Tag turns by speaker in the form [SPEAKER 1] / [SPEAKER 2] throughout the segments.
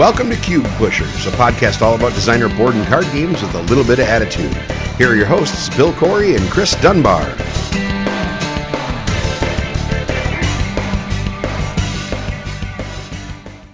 [SPEAKER 1] Welcome to Cube Pushers, a podcast all about designer board and card games with a little bit of attitude. Here are your hosts, Bill Corey and Chris Dunbar.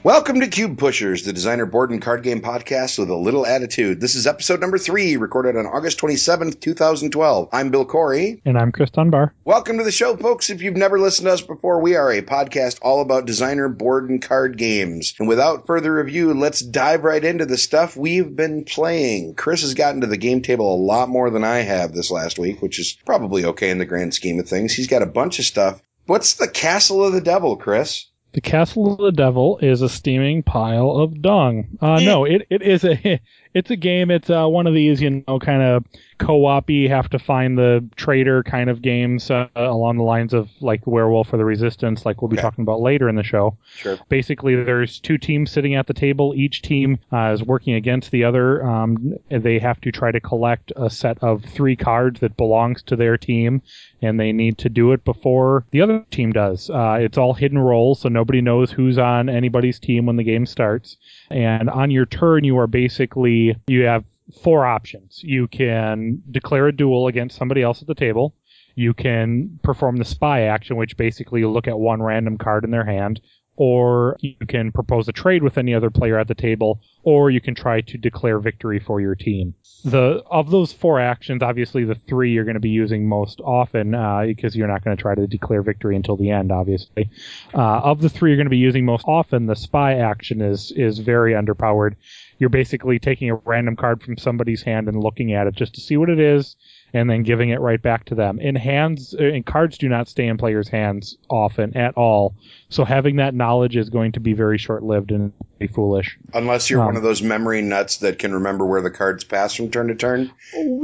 [SPEAKER 1] Welcome to Cube Pushers, the designer board and card game podcast with a little attitude. This is episode number three, recorded on August 27th, 2012. I'm Bill Corey.
[SPEAKER 2] And I'm Chris Dunbar.
[SPEAKER 1] Welcome to the show, folks. If you've never listened to us before, we are a podcast all about designer board and card games. And without further ado, let's dive right into the stuff we've been playing. Chris has gotten to the game table a lot more than I have this last week, which is probably okay in the grand scheme of things. He's got a bunch of stuff. What's the Castle of the Devil, Chris?
[SPEAKER 2] The Castle of the Devil is a steaming pile of dung. Uh, no, it, it is a it's a game. It's uh, one of these you know kind of co-op you have to find the traitor kind of games uh, along the lines of like Werewolf or the Resistance, like we'll be okay. talking about later in the show.
[SPEAKER 1] Sure.
[SPEAKER 2] Basically, there's two teams sitting at the table. Each team uh, is working against the other. Um, they have to try to collect a set of three cards that belongs to their team, and they need to do it before the other team does. Uh, it's all hidden roles, so nobody knows who's on anybody's team when the game starts. And on your turn, you are basically you have four options. You can declare a duel against somebody else at the table. You can perform the spy action, which basically you look at one random card in their hand, or you can propose a trade with any other player at the table, or you can try to declare victory for your team. The of those four actions, obviously the three you're going to be using most often uh, because you're not going to try to declare victory until the end. Obviously, uh, of the three you're going to be using most often, the spy action is is very underpowered you're basically taking a random card from somebody's hand and looking at it just to see what it is and then giving it right back to them. In hands and uh, cards do not stay in players' hands often at all. So having that knowledge is going to be very short-lived and be foolish.
[SPEAKER 1] Unless you're um, one of those memory nuts that can remember where the cards pass from turn to turn.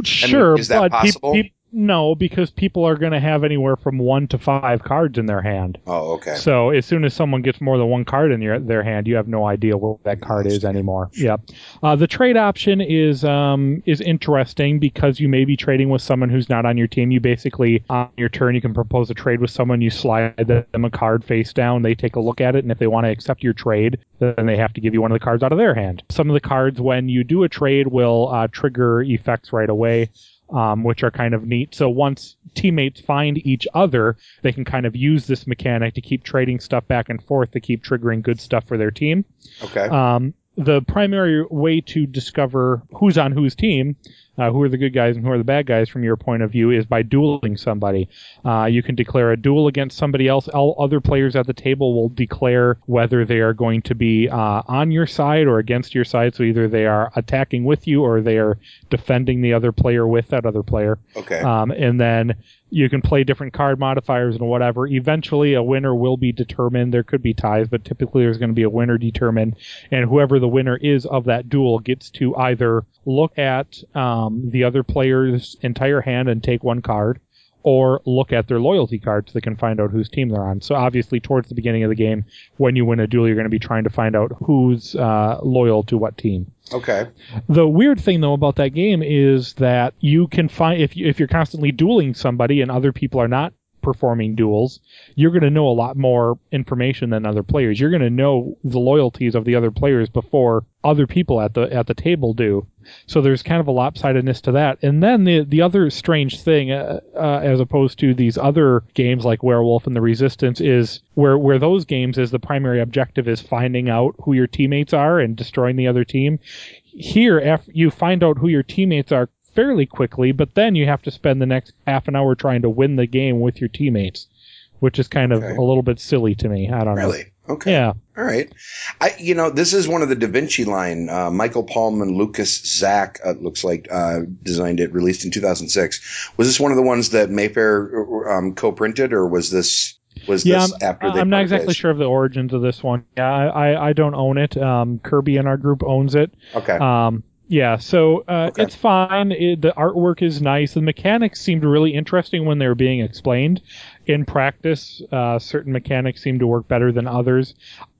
[SPEAKER 2] Sure, I mean, is that possible? Pe- pe- no, because people are going to have anywhere from one to five cards in their hand.
[SPEAKER 1] Oh, okay.
[SPEAKER 2] So as soon as someone gets more than one card in your, their hand, you have no idea what that card is anymore. Yep. Uh, the trade option is um, is interesting because you may be trading with someone who's not on your team. You basically on your turn you can propose a trade with someone. You slide them a card face down. They take a look at it, and if they want to accept your trade, then they have to give you one of the cards out of their hand. Some of the cards, when you do a trade, will uh, trigger effects right away um, which are kind of neat. So once teammates find each other, they can kind of use this mechanic to keep trading stuff back and forth to keep triggering good stuff for their team.
[SPEAKER 1] Okay.
[SPEAKER 2] Um, the primary way to discover who's on whose team uh, who are the good guys and who are the bad guys from your point of view is by dueling somebody. Uh, you can declare a duel against somebody else. All other players at the table will declare whether they are going to be uh, on your side or against your side. So either they are attacking with you or they are defending the other player with that other player.
[SPEAKER 1] Okay.
[SPEAKER 2] Um, and then you can play different card modifiers and whatever. Eventually, a winner will be determined. There could be ties, but typically there's going to be a winner determined, and whoever the winner is of that duel gets to either look at um, the other player's entire hand and take one card, or look at their loyalty card so they can find out whose team they're on. So obviously, towards the beginning of the game, when you win a duel, you're going to be trying to find out who's uh, loyal to what team.
[SPEAKER 1] Okay.
[SPEAKER 2] The weird thing though about that game is that you can find if you, if you're constantly dueling somebody and other people are not performing duels, you're going to know a lot more information than other players. You're going to know the loyalties of the other players before other people at the at the table do. So there's kind of a lopsidedness to that. And then the the other strange thing, uh, uh, as opposed to these other games like Werewolf and the Resistance, is where where those games is the primary objective is finding out who your teammates are and destroying the other team. Here, after you find out who your teammates are fairly quickly, but then you have to spend the next half an hour trying to win the game with your teammates, which is kind of okay. a little bit silly to me. I don't
[SPEAKER 1] really?
[SPEAKER 2] know.
[SPEAKER 1] Really? Okay.
[SPEAKER 2] Yeah.
[SPEAKER 1] All right. I, you know, this is one of the daVinci line. Uh, Michael Palm Lukas Zach, uh, looks like, uh, designed it, released in 2006. Was this one of the ones that Mayfair um, co-printed, or was this was
[SPEAKER 2] yeah,
[SPEAKER 1] this
[SPEAKER 2] I'm,
[SPEAKER 1] after they
[SPEAKER 2] I'm not exactly sure of the origins of this one. Yeah, I, I, I don't own it. Um, Kirby in our group owns it.
[SPEAKER 1] Okay.
[SPEAKER 2] Um, yeah, so uh,
[SPEAKER 1] Okay.
[SPEAKER 2] it's fine. It, the artwork is nice. The mechanics seemed really interesting when they were being explained. In practice, uh, certain mechanics seem to work better than others.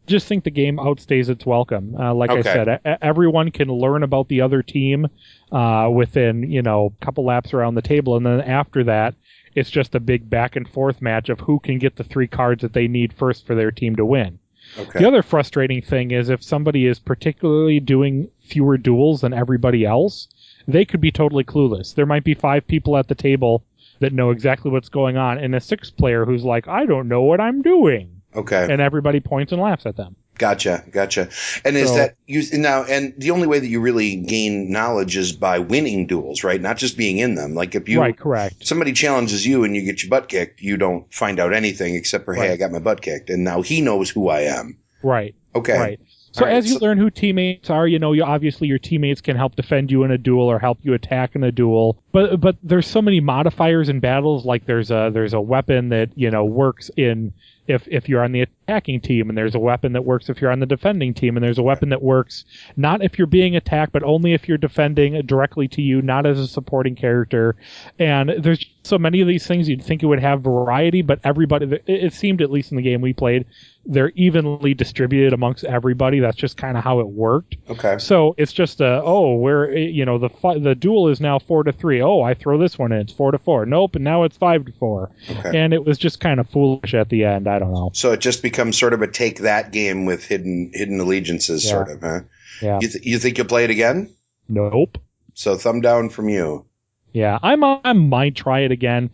[SPEAKER 2] Just think the game outstays its welcome. Uh, like I said, e- everyone can learn about the other team uh, within you know a couple laps around the table, and then after that, it's just a big back and forth match of who can get the three cards that they need first for their team to win.
[SPEAKER 1] Okay.
[SPEAKER 2] The other frustrating thing is if somebody is particularly doing fewer duels than everybody else, they could be totally clueless. There might be five people at the table that know exactly what's going on, and a sixth player who's like, I don't know what I'm doing.
[SPEAKER 1] Okay.
[SPEAKER 2] And everybody points and laughs at them.
[SPEAKER 1] Gotcha, gotcha. And is
[SPEAKER 2] So-
[SPEAKER 1] that you now? And the only way that you really gain knowledge is by winning duels, right? Not just being in them. Like if you
[SPEAKER 2] right, correct.
[SPEAKER 1] somebody challenges you and you get your butt kicked, you don't find out anything except for hey,
[SPEAKER 2] Right.
[SPEAKER 1] I got my butt kicked, and now he knows who I am.
[SPEAKER 2] Right.
[SPEAKER 1] Okay,
[SPEAKER 2] Right. So
[SPEAKER 1] right,
[SPEAKER 2] as you
[SPEAKER 1] so-
[SPEAKER 2] learn who teammates are, you know, you obviously your teammates can help defend you in a duel or help you attack in a duel. But but there's so many modifiers in battles. Like there's a there's a weapon that you know works in if if you're on the attacking team, and there's a weapon that works if you're on the defending team, and there's a weapon that works not if you're being attacked, but only if you're defending directly to you, not as a supporting character. And there's so many of these things you'd think it would have variety, but everybody it seemed at least in the game we played they're evenly distributed amongst everybody. That's just kind of how it worked.
[SPEAKER 1] okay,
[SPEAKER 2] So it's just a oh, where eh, you know the the duel is now four to three. Oh, I throw this one in, it's four to four. Nope, and now it's five to four.
[SPEAKER 1] okay.
[SPEAKER 2] And it was just kind of foolish at the end. I don't know.
[SPEAKER 1] So it just becomes sort of a take that game with hidden hidden allegiances,
[SPEAKER 2] Yeah.
[SPEAKER 1] sort of, huh?
[SPEAKER 2] Yeah.
[SPEAKER 1] You, th- you think you'll play it again?
[SPEAKER 2] Nope.
[SPEAKER 1] So thumb down from you.
[SPEAKER 2] Yeah, I'm I might try it again.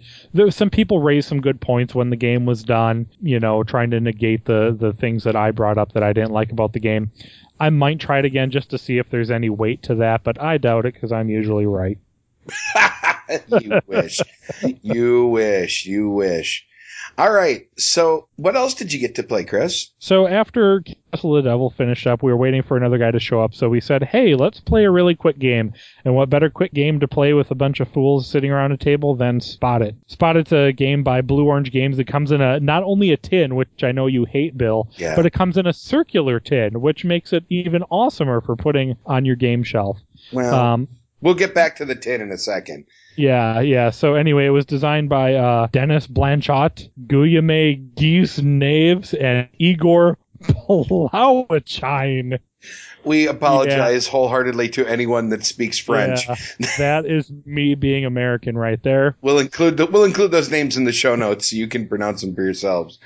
[SPEAKER 2] Some people raised some good points when the game was done, you know, trying to negate the the things that I brought up that I didn't like about the game. I might try it again just to see if there's any weight to that, but I doubt it because I'm usually right.
[SPEAKER 1] you wish. You wish. You wish. All right. So what else did you get to play, Chris?
[SPEAKER 2] So after Castle of the Devil finished up, we were waiting for another guy to show up. So we said, "Hey, let's play a really quick game." And what better quick game to play with a bunch of fools sitting around a table than Spot It? Spot It's a game by Blue Orange Games that comes in a not only a tin, which I know you hate, Bill,
[SPEAKER 1] Yeah.
[SPEAKER 2] but it comes in a circular tin, which makes it even awesomer for putting on your game shelf.
[SPEAKER 1] well,
[SPEAKER 2] Um,
[SPEAKER 1] we'll get back to the tin in a second.
[SPEAKER 2] Yeah, yeah. So anyway, it was designed by uh, Denis Blanchot, Guillaume Guise Naves, and Igor Plawachine.
[SPEAKER 1] We apologize wholeheartedly to anyone that speaks French.
[SPEAKER 2] Yeah, that is me being American right there.
[SPEAKER 1] We'll include the, we'll include those names in the show notes so you can pronounce them for yourselves.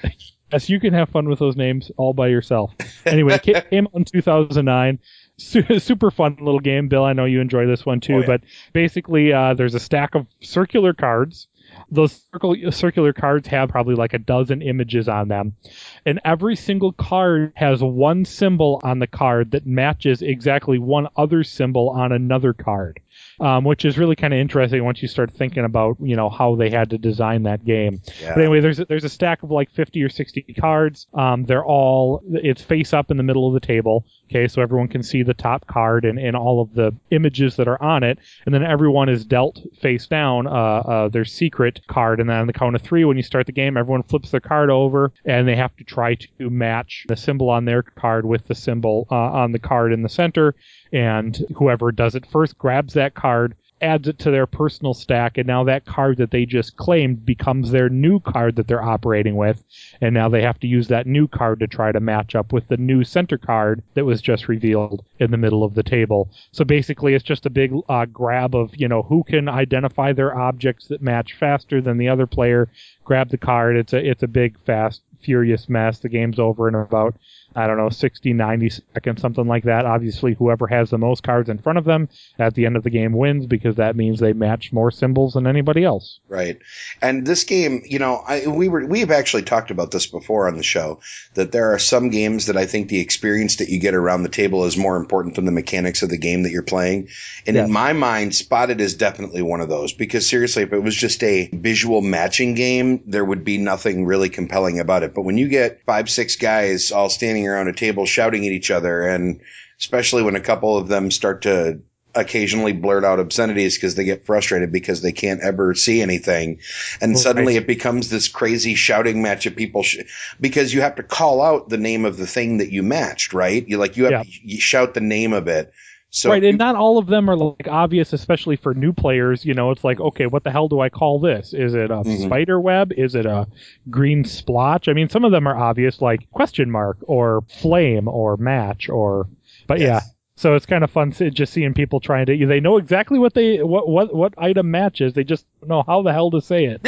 [SPEAKER 2] Yes, you can have fun with those names all by yourself. Anyway, it came out in 2009. Su- super fun little game, Bill. I know you enjoy this one too.
[SPEAKER 1] Oh, yeah.
[SPEAKER 2] But basically, uh, there's a stack of circular cards. Those circle, circular cards have probably like a dozen images on them, and every single card has one symbol on the card that matches exactly one other symbol on another card, um, which is really kind of interesting once you start thinking about you know how they had to design that game.
[SPEAKER 1] Yeah.
[SPEAKER 2] But anyway, there's a, there's a stack of like 50 or 60 cards. Um, they're all it's face up in the middle of the table. Okay, so everyone can see the top card and, and all of the images that are on it, and then everyone is dealt face down uh, uh, their secret card, and then on the count of three, when you start the game, everyone flips their card over, and they have to try to match the symbol on their card with the symbol uh, on the card in the center, and whoever does it first grabs that card adds it to their personal stack, and now that card that they just claimed becomes their new card that they're operating with, and now they have to use that new card to try to match up with the new center card that was just revealed in the middle of the table. So basically, it's just a big uh, grab of you know who can identify their objects that match faster than the other player. Grab the card. It's a it's a big fast furious mess. The game's over in about I don't know, 60, 90 seconds, something like that. Obviously, whoever has the most cards in front of them at the end of the game wins because that means they match more symbols than anybody else.
[SPEAKER 1] Right. And this game, you know, I, we were we have actually talked about this before on the show that there are some games that I think the experience that you get around the table is more important than the mechanics of the game that you're playing. And
[SPEAKER 2] Yes.
[SPEAKER 1] in my mind, Spot It is definitely one of those because seriously, if it was just a visual matching game, there would be nothing really compelling about it. But when you get five, six guys all standing around a table shouting at each other, and especially when a couple of them start to occasionally blurt out obscenities because they get frustrated because they can't ever see anything. And
[SPEAKER 2] Right.
[SPEAKER 1] suddenly it becomes this crazy shouting match of people sh- because you have to call out the name of the thing that you matched, right? You like, you have
[SPEAKER 2] Yeah.
[SPEAKER 1] to you shout the name of it. So
[SPEAKER 2] right, and not all of them are like obvious, especially for new players. You know, it's like, okay, what the hell do I call this? Is it a
[SPEAKER 1] Mhm.
[SPEAKER 2] spider web? Is it a green splotch? I mean, some of them are obvious, like question mark or flame or match or, but yeah. So it's kind of fun just seeing people trying to. They know exactly what they what what what item matches. They just know how the hell to say it.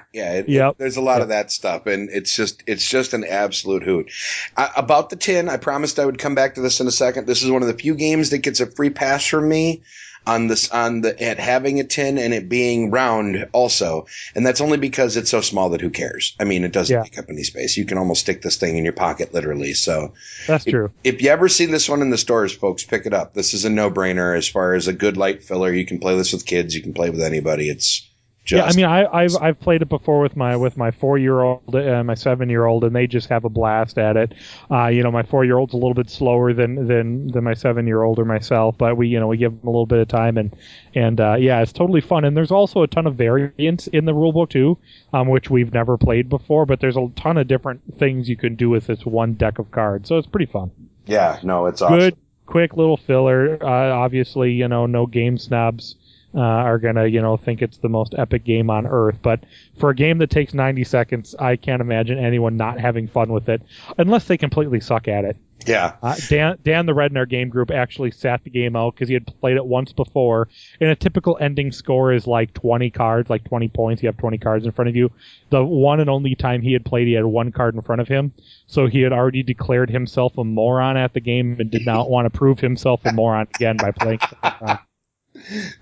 [SPEAKER 1] Ah! yeah. It,
[SPEAKER 2] Yep.
[SPEAKER 1] it- there's a lot
[SPEAKER 2] Yep.
[SPEAKER 1] of that stuff, and it's just it's just an absolute hoot. Uh, about the tin, I promised I would come back to this in a second. This is one of the few games that gets a free pass from me on this on the at having a tin and it being round also, and that's only because it's so small that who cares? I mean, it doesn't
[SPEAKER 2] Yeah.
[SPEAKER 1] take up any space. You can almost stick this thing in your pocket, literally. So
[SPEAKER 2] That's true.
[SPEAKER 1] if you ever see this one in the stores, folks, pick it up. This is a no brainer as far as a good light filler. You can play this with kids. You can play with anybody. It's just
[SPEAKER 2] yeah, I mean, I, I've I've played it before with my with my four year old and my seven year old, and they just have a blast at it. Uh, you know, my four year old's a little bit slower than than than my seven year old or myself, but we you know we give them a little bit of time, and and uh, yeah, it's totally fun. And there's also a ton of variants in the rulebook too, um, which we've never played before. But there's a ton of different things you can do with this one deck of cards, so it's pretty fun.
[SPEAKER 1] yeah, no, it's awesome.
[SPEAKER 2] Good, quick little filler. Uh, obviously, you know, no game snobs uh, are gonna, you know, think it's the most epic game on earth. But for a game that takes 90 seconds, I can't imagine anyone not having fun with it, unless they completely suck at it.
[SPEAKER 1] Yeah,
[SPEAKER 2] Uh, Dan, Dan, the Red in our game group, actually sat the game out because he had played it once before. And a typical ending score is like 20 cards, like 20 points. You have 20 cards in front of you. The one and only time he had played, he had one card in front of him. So he had already declared himself a moron at the game and did not want to prove himself a moron again by playing.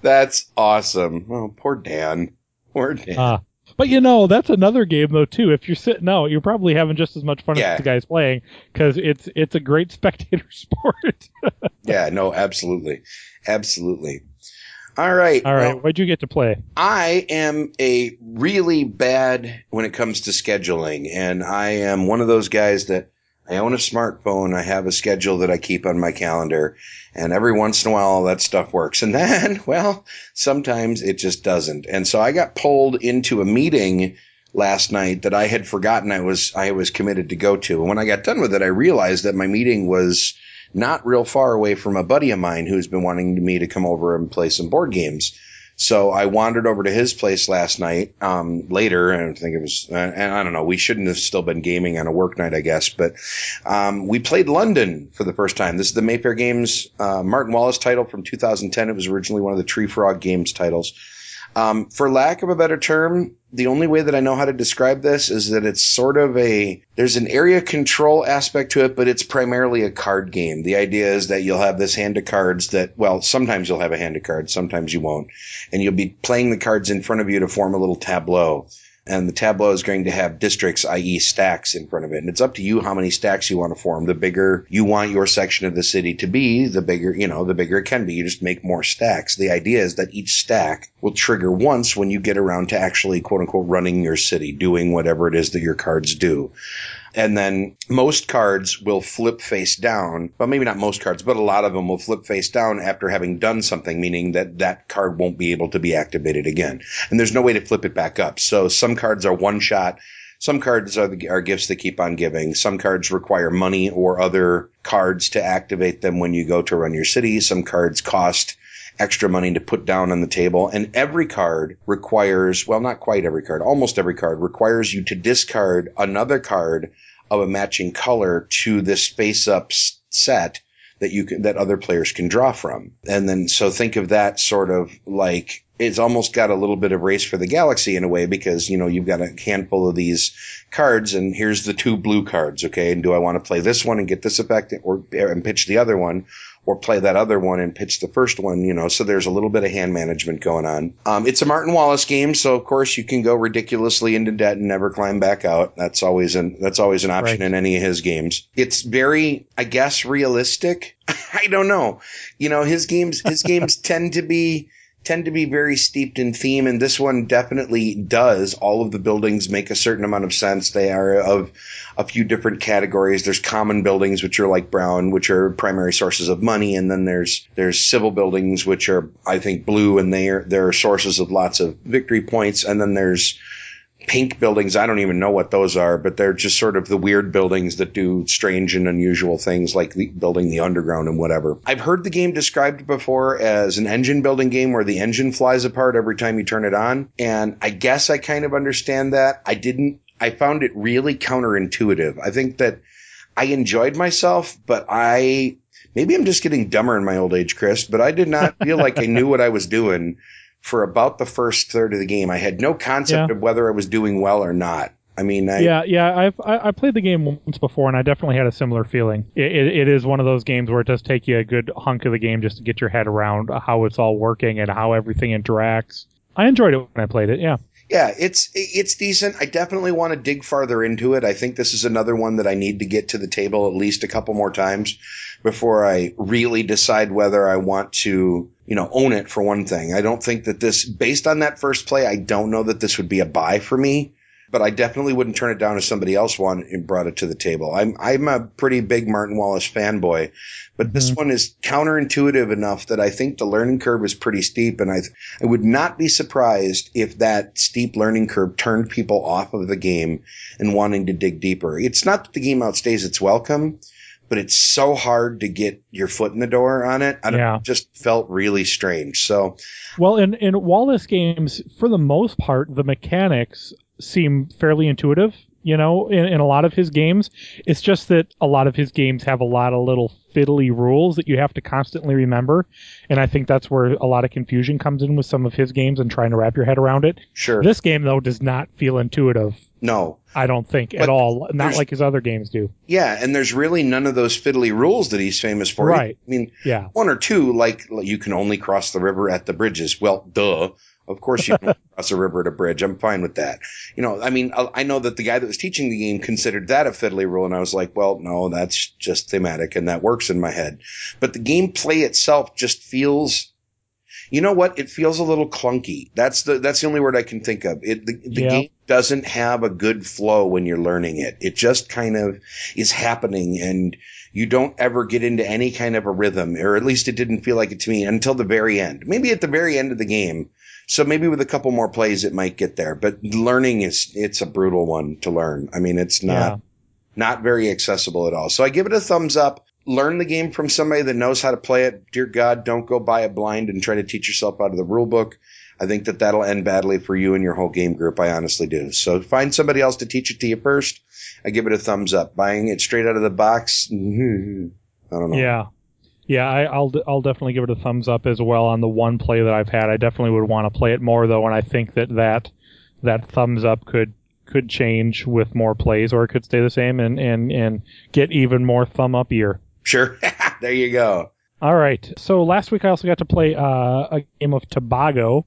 [SPEAKER 1] That's awesome. Oh, poor Dan. Poor Dan.
[SPEAKER 2] uh, but you know, that's another game though too. If you're sitting out, you're probably having just as much fun
[SPEAKER 1] Yeah.
[SPEAKER 2] as the guys playing because it's it's a great spectator sport.
[SPEAKER 1] yeah, no, absolutely, absolutely. All right,
[SPEAKER 2] All right,
[SPEAKER 1] well,
[SPEAKER 2] what'd you get to play?
[SPEAKER 1] I am a really bad when it comes to scheduling, and I am one of those guys that I own a smartphone. I have a schedule that I keep on my calendar, and every once in a while all that stuff works. And then, well, sometimes it just doesn't. And so I got pulled into a meeting last night that I had forgotten I was I was committed to go to. And when I got done with it, I realized that my meeting was not real far away from a buddy of mine who's been wanting me to come over and play some board games. So I wandered over to his place last night, um, later, and I think it was, and I don't know, we shouldn't have still been gaming on a work night, I guess, but, um, we played London for the first time. This is the Mayfair Games, uh, Martin Wallace title from 2010. It was originally one of the Treefrog Games titles. Um, for lack of a better term, the only way that I know how to describe this is that it's sort of a there's an area control aspect to it, but it's primarily a card game. The idea is that you'll have this hand of cards that well, sometimes you'll have a hand of cards, sometimes you won't, and you'll be playing the cards in front of you to form a little tableau. And the tableau is going to have districts, i.e., stacks in front of it. And it's up to you how many stacks you want to form. The bigger you want your section of the city to be, the bigger, you know, the bigger it can be. You just make more stacks. The idea is that each stack will trigger once when you get around to actually, quote unquote, running your city, doing whatever it is that your cards do. And then most cards will flip face down. Well, maybe not most cards, but a lot of them will flip face down after having done something, meaning that that card won't be able to be activated again. And there's no way to flip it back up. So some cards are one shot. Some cards are, the, are gifts that keep on giving. Some cards require money or other cards to activate them when you go to run your city. Some cards cost extra money to put down on the table. And every card requires, well, not quite every card, almost every card requires you to discard another card of a matching color to this face up set that you can, that other players can draw from. And then, so think of that sort of like, it's almost got a little bit of race for the galaxy in a way because, you know, you've got a handful of these cards and here's the two blue cards. Okay. And do I want to play this one and get this effect or, and pitch the other one? Or play that other one and pitch the first one, you know, so there's a little bit of hand management going on. Um, it's a Martin Wallace game, so of course you can go ridiculously into debt and never climb back out. That's always an, that's always an option
[SPEAKER 2] Right.
[SPEAKER 1] in any of his games. It's very, I guess, realistic. I don't know. You know, his games, his games tend to be, tend to be very steeped in theme, and this one definitely does. All of the buildings make a certain amount of sense. They are of a few different categories. There's common buildings, which are like brown, which are primary sources of money, and then there's there's civil buildings, which are I think blue, and they are they're sources of lots of victory points. And then there's pink buildings. I don't even know what those are, but they're just sort of the weird buildings that do strange and unusual things like the, building the underground and whatever. I've heard the game described before as an engine building game where the engine flies apart every time you turn it on. And I guess I kind of understand that. I didn't, I found it really counterintuitive. I think that I enjoyed myself, but I, maybe I'm just getting dumber in my old age, Chris, but I did not feel like I knew what I was doing for about the first third of the game. I had no concept
[SPEAKER 2] Yeah.
[SPEAKER 1] of whether I was doing well or not. I mean, I,
[SPEAKER 2] yeah, yeah. I've I, I played the game once before, and I definitely had a similar feeling. It, it, it is one of those games where it does take you a good hunk of the game just to get your head around how it's all working and how everything interacts. I enjoyed it when I played it. Yeah.
[SPEAKER 1] yeah, it's it's decent. I definitely want to dig farther into it. I think this is another one that I need to get to the table at least a couple more times before I really decide whether I want to, you know, own it for one thing. I don't think that this, based on that first play, I don't know that this would be a buy for me. But I definitely wouldn't turn it down if somebody else wanted and brought it to the table. I'm I'm a pretty big Martin Wallace fanboy, but this
[SPEAKER 2] Mhm.
[SPEAKER 1] one is counterintuitive enough that I think the learning curve is pretty steep, and I I would not be surprised if that steep learning curve turned people off of the game and wanting to dig deeper. It's not that the game outstays its welcome, but it's so hard to get your foot in the door on it. I don't,
[SPEAKER 2] Yeah.
[SPEAKER 1] just felt really strange. So
[SPEAKER 2] Well, in in Wallace games, for the most part, the mechanics seem fairly intuitive. You know, in, in a lot of his games, it's just that a lot of his games have a lot of little fiddly rules that you have to constantly remember, and I think that's where a lot of confusion comes in with some of his games and trying to wrap your head around it.
[SPEAKER 1] sure,
[SPEAKER 2] This game though does not feel intuitive.
[SPEAKER 1] no,
[SPEAKER 2] I don't think
[SPEAKER 1] But
[SPEAKER 2] at all. Not like his other games do.
[SPEAKER 1] yeah, and there's really none of those fiddly rules that he's famous for.
[SPEAKER 2] Right.
[SPEAKER 1] I mean,
[SPEAKER 2] Yeah.
[SPEAKER 1] one or two, like you can only cross the river at the bridges. Well, duh. Of course you can cross a river at a bridge. I'm fine with that. You know, I mean, I I know that the guy that was teaching the game considered that a fiddly rule, and I was like, well, no, that's just thematic, and that works in my head. But the gameplay itself just feels, you know what? It feels a little clunky. That's the that's the only word I can think of. It the, the
[SPEAKER 2] Yeah.
[SPEAKER 1] game doesn't have a good flow when you're learning it. It just kind of is happening, and you don't ever get into any kind of a rhythm, or at least it didn't feel like it to me until the very end. Maybe at the very end of the game. So maybe with a couple more plays, it might get there. But learning is it's a brutal one to learn. I mean, it's not
[SPEAKER 2] Yeah.
[SPEAKER 1] not very accessible at all. So I give it a thumbs up. Learn the game from somebody that knows how to play it. Dear God, don't go buy it blind and try to teach yourself out of the rule book. I think that that'll end badly for you and your whole game group. I honestly do. So find somebody else to teach it to you first. I give it a thumbs up. Buying it straight out of the box, mm-hmm. I don't know.
[SPEAKER 2] Yeah, yeah, I, I'll I'll definitely give it a thumbs up as well on the one play that I've had. I definitely would want to play it more though, and I think that that that thumbs up could could change with more plays, or it could stay the same and and and get even more thumb up ear.
[SPEAKER 1] Sure. there you go.
[SPEAKER 2] All right. So last week I also got to play uh, a game of Tobago.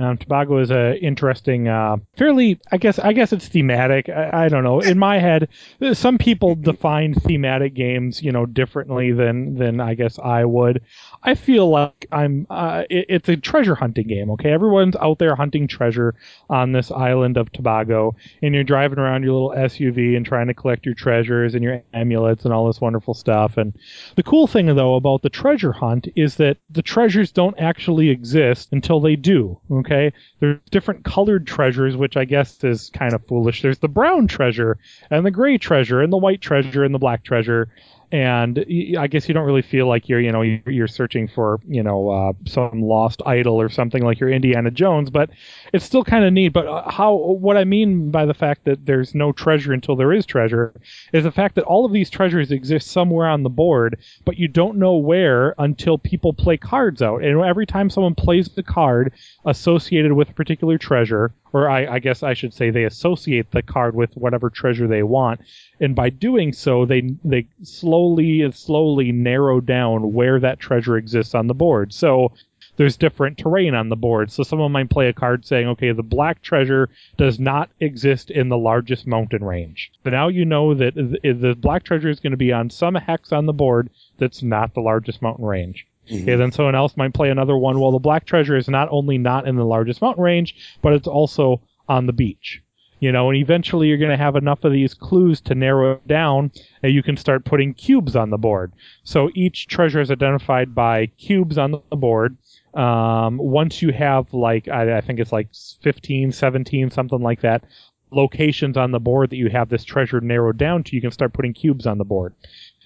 [SPEAKER 2] Um, Tobago is a interesting, uh, fairly. I guess. I guess it's thematic. I, I don't know. In my head, some people define thematic games, you know, differently than than I guess I would. I feel like I'm. Uh, it, it's a treasure hunting game. Okay, everyone's out there hunting treasure on this island of Tobago, and you're driving around your little SUV and trying to collect your treasures and your amulets and all this wonderful stuff. And the cool thing, though, about the treasure hunt is that the treasures don't actually exist until they do. Okay, there's different colored treasures, which I guess is kind of foolish. There's the brown treasure and the gray treasure and the white treasure and the black treasure. And I guess you don't really feel like you're, you know, you're searching for, you know, uh, some lost idol or something like you're Indiana Jones, but it's still kind of neat. But uh, how, what I mean by the fact that there's no treasure until there is treasure is the fact that all of these treasures exist somewhere on the board, but you don't know where until people play cards out. And every time someone plays the card associated with a particular treasure, or I, I guess I should say they associate the card with whatever treasure they want, and by doing so, they they slowly and slowly narrow down where that treasure exists on the board. So there's different terrain on the board. So someone might play a card saying, okay, the black treasure does not exist in the largest mountain range. So now you know that the, black treasure is going to be on some hex on the board that's not the largest mountain range.
[SPEAKER 1] Mhm.
[SPEAKER 2] Okay, then someone else might play another one. Well, the black treasure is not only not in the largest mountain range, but it's also on the beach. You know, and eventually you're going to have enough of these clues to narrow it down, and you can start putting cubes on the board. So each treasure is identified by cubes on the board. Um, once you have like, I, I think it's like 15, 17, something like that, locations on the board that you have this treasure narrowed down to, you can start putting cubes on the board.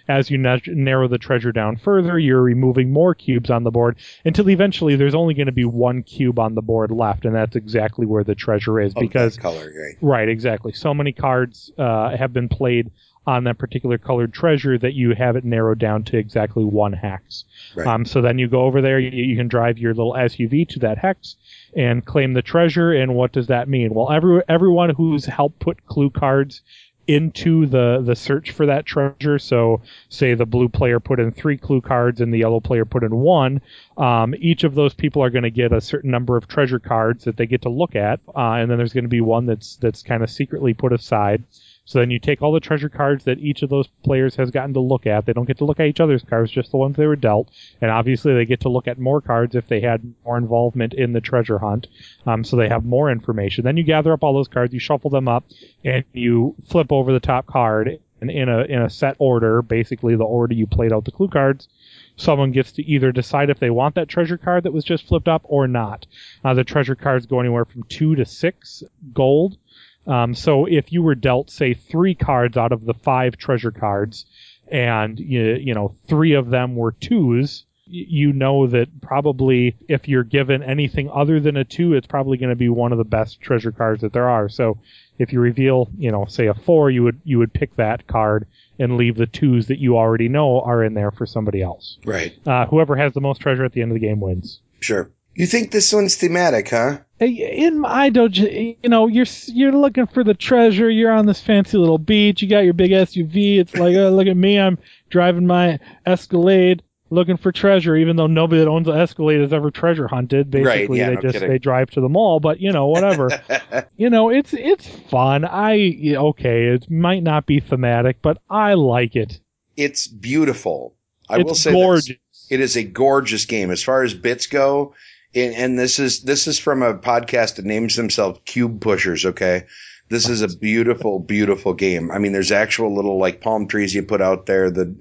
[SPEAKER 2] As you na- narrow the treasure down further, you're removing more cubes on the board until eventually there's only going to be one cube on the board left, and that's exactly where the treasure is.
[SPEAKER 1] Of
[SPEAKER 2] because
[SPEAKER 1] color, right?
[SPEAKER 2] Right, exactly. So many cards uh, have been played on that particular colored treasure that you have it narrowed down to exactly one hex.
[SPEAKER 1] Right.
[SPEAKER 2] Um, so then you go over there, you, you can drive your little SUV to that hex and claim the treasure. And what does that mean? Well, every, everyone who's helped put clue cards into the the search for that treasure. So, say the blue player put in three clue cards and the yellow player put in one. Um, each of those people are going to get a certain number of treasure cards that they get to look at, uh, and then there's going to be one that's that's kind of secretly put aside. So then you take all the treasure cards that each of those players has gotten to look at. They don't get to look at each other's cards, just the ones they were dealt. And obviously they get to look at more cards if they had more involvement in the treasure hunt. Um, so they have more information. Then you gather up all those cards, you shuffle them up, and you flip over the top card and in a in a set order, basically the order you played out the clue cards. Someone gets to either decide if they want that treasure card that was just flipped up or not. Uh, the treasure cards go anywhere from two to six gold. Um, so if you were dealt, say, three cards out of the five treasure cards, and you, you know three of them were twos, you know that probably if you're given anything other than a two, it's probably going to be one of the best treasure cards that there are. So if you reveal, you know, say a four, you would you would pick that card and leave the twos that you already know are in there for somebody else.
[SPEAKER 1] Right.
[SPEAKER 2] Uh, whoever has the most treasure at the end of the game wins.
[SPEAKER 1] Sure. You think this one's thematic, huh?
[SPEAKER 2] In my dojo, you know, you're you're looking for the treasure. You're on this fancy little beach. You got your big SUV. It's like, oh, look at me. I'm driving my Escalade, looking for treasure. Even though nobody that owns an Escalade has ever treasure hunted. Basically,
[SPEAKER 1] yeah,
[SPEAKER 2] they
[SPEAKER 1] no
[SPEAKER 2] just
[SPEAKER 1] kidding.
[SPEAKER 2] they drive to the mall. But you know, whatever. you know, it's it's fun. I okay, it might not be thematic, but I like it.
[SPEAKER 1] it's beautiful. I
[SPEAKER 2] it's
[SPEAKER 1] will say
[SPEAKER 2] gorgeous.
[SPEAKER 1] this. It is a gorgeous game as far as bits go. And, and this is this is from a podcast that names themselves Cube Pushers. Okay, this is a beautiful, beautiful game. I mean, there's actual little like palm trees you put out there. The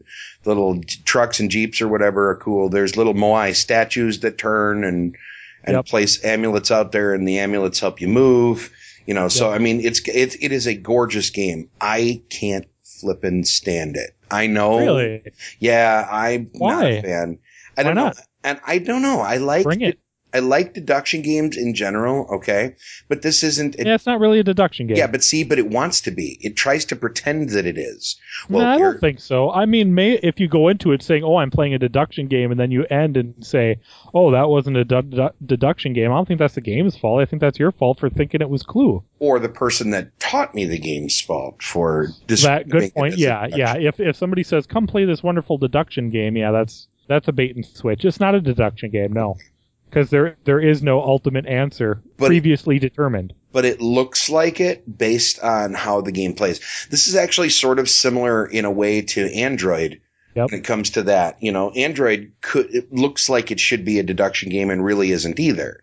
[SPEAKER 1] little trucks and jeeps or whatever are cool. There's little Moai statues that turn and and
[SPEAKER 2] Yep.
[SPEAKER 1] place amulets out there, and the amulets help you move. You know, so
[SPEAKER 2] Yep.
[SPEAKER 1] I mean, it's it it is a gorgeous game. I can't flippin' stand it. I know.
[SPEAKER 2] Really,
[SPEAKER 1] Yeah, I'm not a fan. I
[SPEAKER 2] Why
[SPEAKER 1] don't know.
[SPEAKER 2] not?
[SPEAKER 1] And I don't know. I like
[SPEAKER 2] bring it.
[SPEAKER 1] I like deduction games in general, okay? But this isn't it,
[SPEAKER 2] Yeah, it's not really a deduction game.
[SPEAKER 1] yeah, but see, but it wants to be. It tries to pretend that it is.
[SPEAKER 2] no,
[SPEAKER 1] Well,
[SPEAKER 2] I don't think so. I mean, may if you go into it saying, "Oh, I'm playing a deduction game," and then you end and say, "Oh, that wasn't a du- du- deduction game," I don't think that's the game's fault. I think that's your fault for thinking it was Clue.
[SPEAKER 1] or the person that taught me the game's fault for
[SPEAKER 2] that good point. Yeah, yeah. If if somebody says, "Come play this wonderful deduction game," yeah, that's that's a bait and switch. It's not a deduction game, no, because there there is no ultimate answer
[SPEAKER 1] But-
[SPEAKER 2] previously determined.
[SPEAKER 1] but it looks like it based on how the game plays. This is actually sort of similar in a way to Android
[SPEAKER 2] Yep.
[SPEAKER 1] when it comes to that. You know, Android could it looks like it should be a deduction game and really isn't either.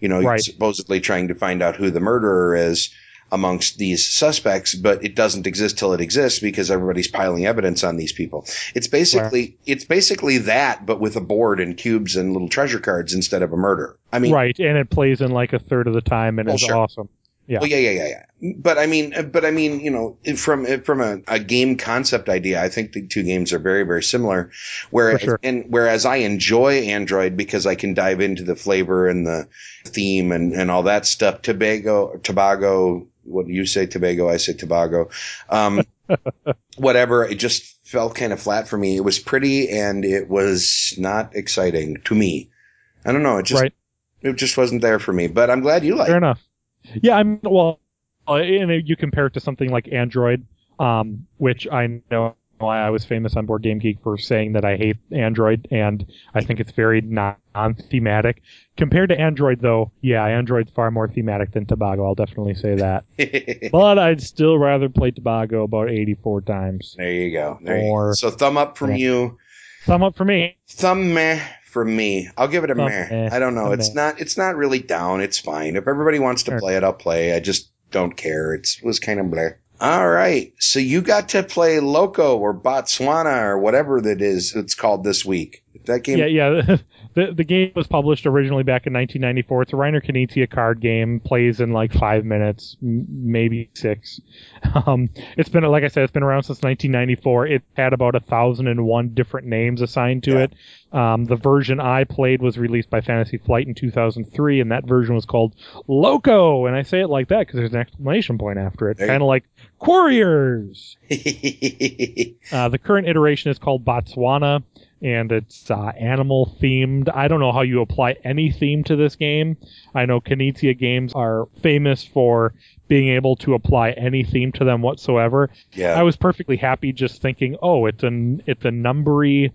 [SPEAKER 1] You know, you're
[SPEAKER 2] Right.
[SPEAKER 1] supposedly trying to find out who the murderer is amongst these suspects, but it doesn't exist till it exists because everybody's piling evidence on these people. It's basically it's basically that, but with a board and cubes and little treasure cards instead of a murder. I mean,
[SPEAKER 2] right, and it plays in like a third of the time, and
[SPEAKER 1] Oh,
[SPEAKER 2] it's
[SPEAKER 1] sure.
[SPEAKER 2] awesome. Yeah.
[SPEAKER 1] Well, yeah, yeah, yeah, yeah. But I mean, but I mean, you know, from from a, a game concept idea, I think the two games are very, very similar. Whereas,
[SPEAKER 2] For sure.
[SPEAKER 1] and whereas I enjoy Android because I can dive into the flavor and the theme and and all that stuff. Tobago, Tobago. What you say, Tobago? I say Tobago. Um, whatever. It just felt kind of flat for me. It was pretty and it was not exciting to me. I don't know. It just
[SPEAKER 2] right.
[SPEAKER 1] it just wasn't there for me. But I'm glad you like.
[SPEAKER 2] Fair enough. Yeah, I'm well. Uh, and you compare it to something like Android, um, which I know I was famous on Board Game Geek for saying that I hate Android, and I think it's very non thematic. Compared to Android, though, yeah, Android's far more thematic than Tobago. I'll definitely say that. but I'd still rather play Tobago about 84 times.
[SPEAKER 1] There you go. There you go. So thumb up from
[SPEAKER 2] Yeah.
[SPEAKER 1] you.
[SPEAKER 2] Thumb up for me.
[SPEAKER 1] Thumb meh from me. I'll give it a
[SPEAKER 2] Thumb
[SPEAKER 1] meh.
[SPEAKER 2] meh.
[SPEAKER 1] I don't know.
[SPEAKER 2] Thumb
[SPEAKER 1] It's
[SPEAKER 2] meh.
[SPEAKER 1] not. It's not really down. It's fine. If everybody wants to
[SPEAKER 2] Sure.
[SPEAKER 1] play it, I'll play. I just don't care. It's, it was kind of bleh. All right. So you got to play Loco or Botswana or whatever that is it's called this week. That game.
[SPEAKER 2] Yeah, yeah. the the game was published originally back in 1994. It's a Reiner Knizia card game. Plays in like five minutes, m- maybe six. Um, it's been like I said, it's been around since 1994. It had about a thousand and one different names assigned to
[SPEAKER 1] Yeah.
[SPEAKER 2] it. Um, the version I played was released by Fantasy Flight in 2003, and that version was called Loco. And I say it like that because there's an exclamation point after it, kind of like Quarriors. Uh, the current iteration is called Botswana, and it's uh, animal themed. I don't know how you apply any theme to this game. I know Knizia games are famous for being able to apply any theme to them whatsoever.
[SPEAKER 1] yeah.
[SPEAKER 2] I was perfectly happy just thinking, oh, it's an it's a numbery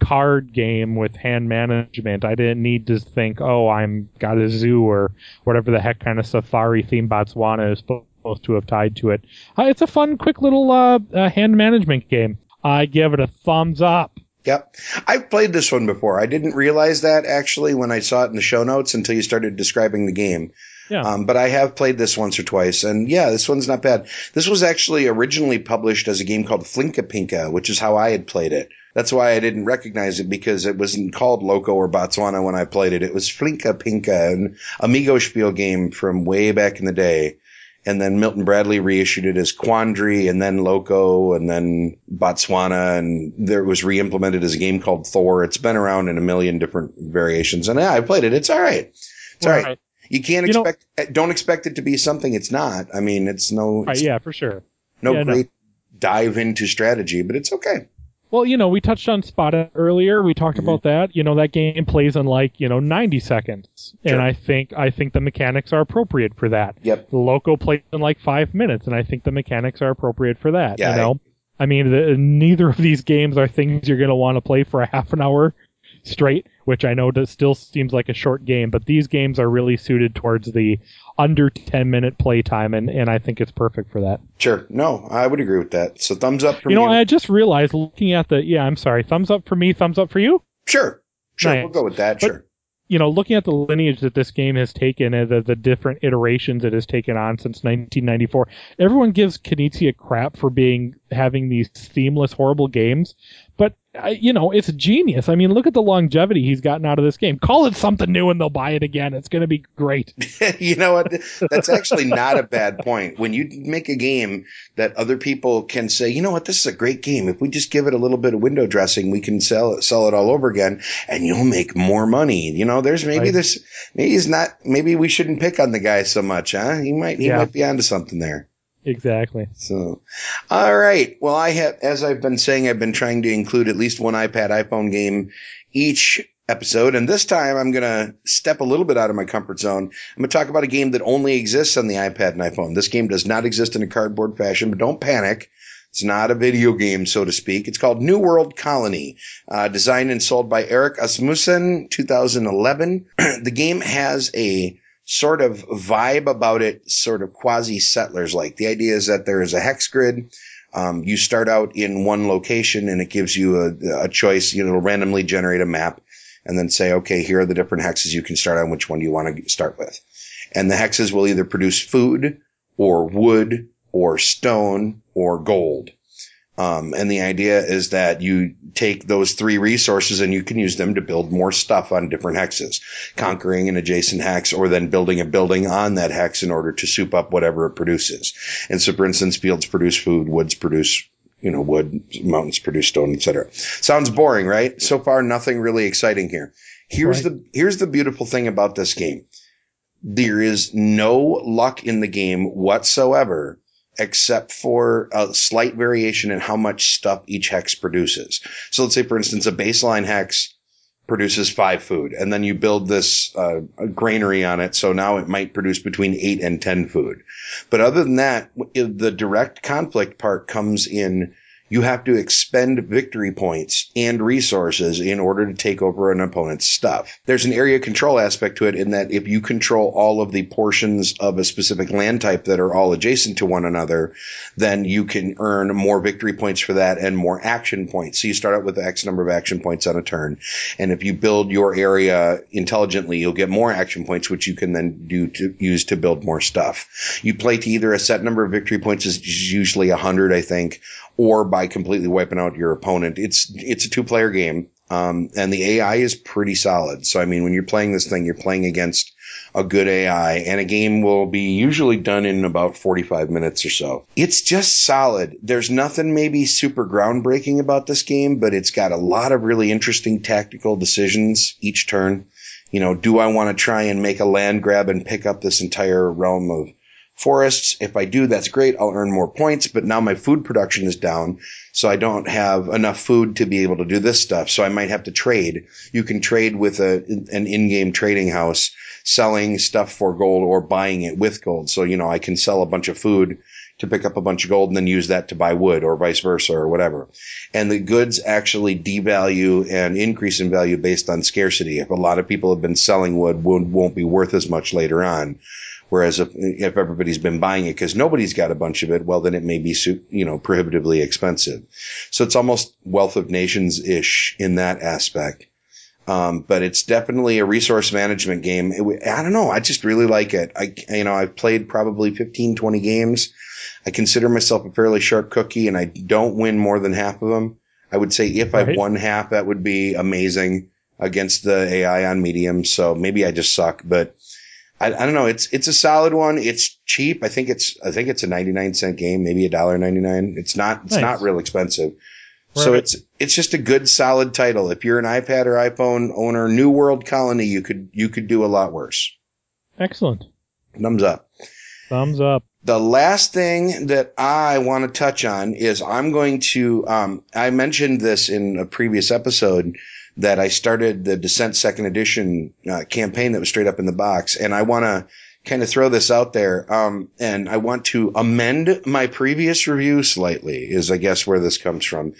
[SPEAKER 2] card game with hand management. I didn't need to think, oh, I'm got a zoo or whatever the heck kind of safari theme Botswana is supposed to have tied to it. Uh, it's a fun, quick little uh, uh, hand management game. I give it a thumbs up.
[SPEAKER 1] Yep. I've played this one before. I didn't realize that actually when I saw it in the show notes until you started describing the game.
[SPEAKER 2] Yeah.
[SPEAKER 1] Um, but I have played this once or twice, and yeah, this one's not bad. This was actually originally published as a game called Flinke Pinke, which is how I had played it. That's why I didn't recognize it because it wasn't called Loco or Botswana when I played it. It was Flinke Pinke, an Amigo Spiel game from way back in the day. And then Milton Bradley reissued it as Quandary and then Loco and then Botswana and there it was re-implemented as a game called Thor. It's been around in a million different variations and yeah, I played it. It's all right. It's all right. You can't
[SPEAKER 2] You know-
[SPEAKER 1] expect, don't expect it to be something it's not. I mean, it's no,
[SPEAKER 2] Right,
[SPEAKER 1] it's
[SPEAKER 2] yeah, for sure.
[SPEAKER 1] no
[SPEAKER 2] yeah, no.
[SPEAKER 1] great dive into strategy, but it's okay.
[SPEAKER 2] Well, you know, we touched on Spot It earlier. We talked
[SPEAKER 1] Mhm.
[SPEAKER 2] about that. You know, that game plays in like you know 90 seconds,
[SPEAKER 1] Sure.
[SPEAKER 2] and I think I think the mechanics are appropriate for that.
[SPEAKER 1] Yep.
[SPEAKER 2] Loco plays in like five minutes, and I think the mechanics are appropriate for that.
[SPEAKER 1] Yeah,
[SPEAKER 2] you know, I, mean, the, neither of these games are things you're going to want to play for a half an hour straight, which I know does still seems like a short game, but these games are really suited towards the under 10 minute playtime, and and I think it's perfect for that.
[SPEAKER 1] Sure. No, I would agree with that. So thumbs up for
[SPEAKER 2] You
[SPEAKER 1] you.
[SPEAKER 2] know, I just realized looking at the yeah, I'm sorry, thumbs up for me, thumbs up for you.
[SPEAKER 1] sure. Sure.
[SPEAKER 2] Nice.
[SPEAKER 1] We'll go with that.
[SPEAKER 2] But-
[SPEAKER 1] sure.
[SPEAKER 2] you know, looking at the lineage that this game has taken and the, the different iterations it has taken on since 1994, everyone gives Knizia crap for being having these themeless, horrible games. But I, you know, it's genius. I mean, look at the longevity he's gotten out of this game. Call it something new, and they'll buy it again. It's going to be great.
[SPEAKER 1] you know what? That's actually not a bad point. When you make a game that other people can say, you know what, this is a great game. If we just give it a little bit of window dressing, we can sell it, sell it all over again, and you'll make more money. You know, there's maybe
[SPEAKER 2] Right.
[SPEAKER 1] this, maybe he's not, maybe we shouldn't pick on the guy so much, huh? He might, he
[SPEAKER 2] Yeah.
[SPEAKER 1] might be onto something there.
[SPEAKER 2] Exactly.
[SPEAKER 1] So, all right. Well, I have, as I've been saying, I've been trying to include at least one iPad iPhone game each episode. And this time I'm going to step a little bit out of my comfort zone. I'm going to talk about a game that only exists on the iPad and iPhone. This game does not exist in a cardboard fashion, but don't panic. It's not a video game, so to speak. It's called New World Colony, uh, designed and sold by Eric Asmussen, 2011. the game has a sort of vibe about it, sort of quasi settlers like. The idea is that there is a hex grid. Um, you start out in one location and it gives you a, a choice. You know, it'll randomly generate a map and then say, okay, here are the different hexes you can start on. Which one do you want to start with? And the hexes will either produce food or wood or stone or gold. Um, and the idea is that you take those three resources and you can use them to build more stuff on different hexes, conquering an adjacent hex or then building a building on that hex in order to soup up whatever it produces. And so, for instance, fields produce food, woods produce, you know, wood, mountains produce stone, etc. Sounds boring, right? So far, nothing really exciting here. Here's
[SPEAKER 2] Right.
[SPEAKER 1] the, here's the beautiful thing about this game. There is no luck in the game whatsoever except for a slight variation in how much stuff each hex produces. So let's say, for instance, a baseline hex produces five food, and then you build this uh, granary on it. So now it might produce between eight and ten food. But other than that, the direct conflict part comes in. You have to expend victory points and resources in order to take over an opponent's stuff. There's an area control aspect to it in that if you control all of the portions of a specific land type that are all adjacent to one another, then you can earn more victory points for that and more action points. So you start out with X number of action points on a turn. And if you build your area intelligently, you'll get more action points, which you can then do to use to build more stuff. You play to either a set number of victory points is usually a hundred, I think, or by completely wiping out your opponent. It's, it's a two player game. Um, and the AI is pretty solid. So, I mean, when you're playing this thing, you're playing against a good AI and a game will be usually done in about 45 minutes or so. It's just solid. There's nothing maybe super groundbreaking about this game, but it's got a lot of really interesting tactical decisions each turn. You know, do I want to try and make a land grab and pick up this entire realm of forests. If I do, that's great. I'll earn more points, but now my food production is down. So I don't have enough food to be able to do this stuff. So I might have to trade. You can trade with a, an in-game trading house selling stuff for gold or buying it with gold. So, you know, I can sell a bunch of food to pick up a bunch of gold and then use that to buy wood or vice versa or whatever. And the goods actually devalue and increase in value based on scarcity. If a lot of people have been selling wood, wood won't be worth as much later on. Whereas if, if everybody's been buying it because nobody's got a bunch of it, well, then it may be, you know, prohibitively expensive. So it's almost wealth of nations ish in that aspect. Um, but it's definitely a resource management game. It, I don't know. I just really like it. I, you know, I've played probably 15, 20 games. I consider myself a fairly sharp cookie and I don't win more than half of them. I would say if right. I won half, that would be amazing against the AI on medium. So maybe I just suck, but I, I, don't know. It's it's a solid one. It's cheap. I think it's I think it's a ninety nine cent game, maybe a dollar ninety nine. It's not it's nice. not real expensive. Right. So it's it's just a good solid title. If you're an iPad or iPhone owner, New World Colony, you could you could do a lot worse.
[SPEAKER 2] Excellent.
[SPEAKER 1] Thumbs up.
[SPEAKER 2] Thumbs up.
[SPEAKER 1] The last thing that I want to touch on is I'm going to um, I mentioned this in a previous episode that I started the Descent Second Edition uh, campaign that was straight up in the box, and I want to kind of throw this out there. Um, and I want to amend my previous review slightly. Is I guess where this comes from.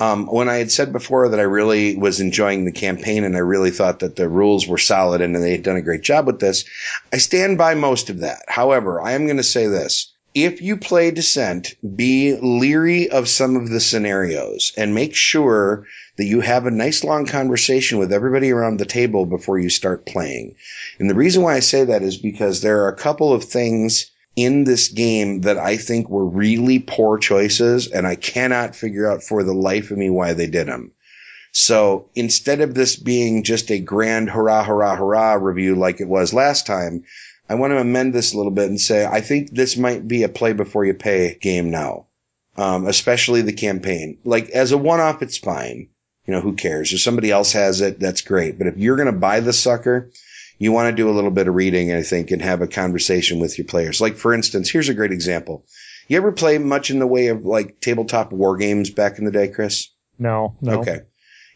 [SPEAKER 1] Um, when I had said before that I really was enjoying the campaign and I really thought that the rules were solid and they had done a great job with this, I stand by most of that. However, I am going to say this if you play Descent, be leery of some of the scenarios and make sure that you have a nice long conversation with everybody around the table before you start playing. And the reason why I say that is because there are a couple of things in this game that I think were really poor choices and I cannot figure out for the life of me why they did them. So instead of this being just a grand hurrah, hurrah, hurrah review like it was last time, I want to amend this a little bit and say I think this might be a play before you pay game now, um, especially the campaign. Like as a one off, it's fine. You know, who cares? If somebody else has it, that's great. But if you're going to buy the sucker, you want to do a little bit of reading, I think, and have a conversation with your players. Like, for instance, here's a great example. You ever play much in the way of like tabletop war games back in the day, Chris?
[SPEAKER 2] No, no.
[SPEAKER 1] Okay.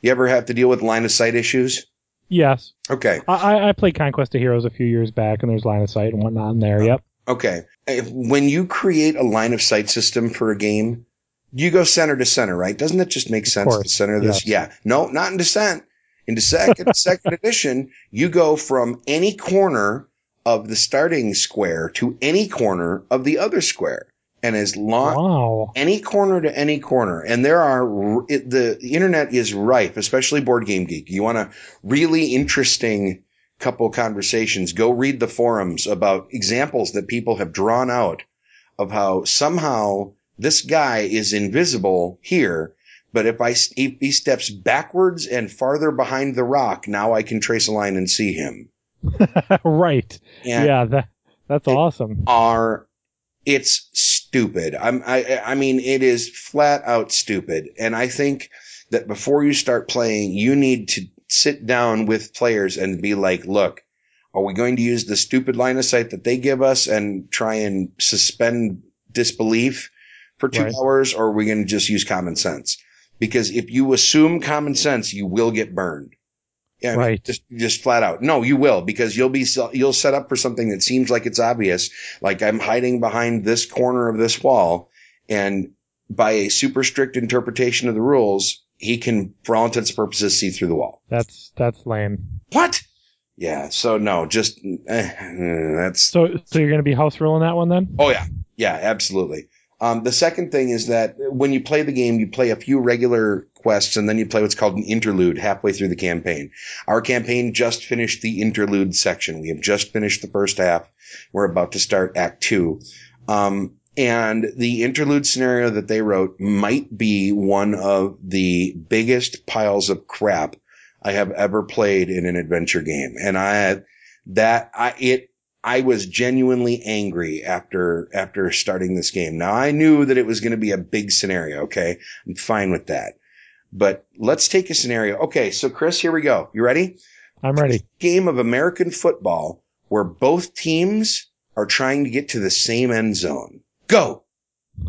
[SPEAKER 1] You ever have to deal with line of sight issues?
[SPEAKER 2] Yes.
[SPEAKER 1] Okay.
[SPEAKER 2] I, I played Conquest of Heroes a few years back, and there's line of sight and whatnot in there. Yep.
[SPEAKER 1] Okay. When you create a line of sight system for a game, you go center to center, right? Doesn't it just make sense to center this? Yes. Yeah. No, not in Descent. In the second, second edition, you go from any corner of the starting square to any corner of the other square and as long wow. any corner to any corner and there are it, the, the internet is ripe especially board game geek you want a really interesting couple conversations go read the forums about examples that people have drawn out of how somehow this guy is invisible here but if I if he steps backwards and farther behind the rock, now I can trace a line and see him.
[SPEAKER 2] right. And yeah, that that's awesome.
[SPEAKER 1] Are it's stupid. I'm, I, I mean, it is flat out stupid. And I think that before you start playing, you need to sit down with players and be like, look, are we going to use the stupid line of sight that they give us and try and suspend disbelief for two right. hours? Or are we going to just use common sense? Because if you assume common sense, you will get burned.
[SPEAKER 2] Yeah, right.
[SPEAKER 1] Just, just flat out. No, you will because you'll be, you'll set up for something that seems like it's obvious. Like I'm hiding behind this corner of this wall and by a super strict interpretation of the rules, he can, for all intents and purposes, see through the wall.
[SPEAKER 2] That's, that's lame.
[SPEAKER 1] What? Yeah. So no, just, eh, that's.
[SPEAKER 2] So, so you're going to be house ruling that one then?
[SPEAKER 1] Oh yeah. Yeah, absolutely. Um, the second thing is that when you play the game, you play a few regular quests and then you play what's called an interlude halfway through the campaign. Our campaign just finished the interlude section. We have just finished the first half. We're about to start act two. Um, And the interlude scenario that they wrote might be one of the biggest piles of crap I have ever played in an adventure game. And I, that, I, it, I was genuinely angry after, after starting this game. Now I knew that it was going to be a big scenario. Okay. I'm fine with that. But let's take a scenario. Okay. So Chris, here we go. You ready?
[SPEAKER 2] I'm ready.
[SPEAKER 1] Game of American football where both teams are trying to get to the same end zone. Go.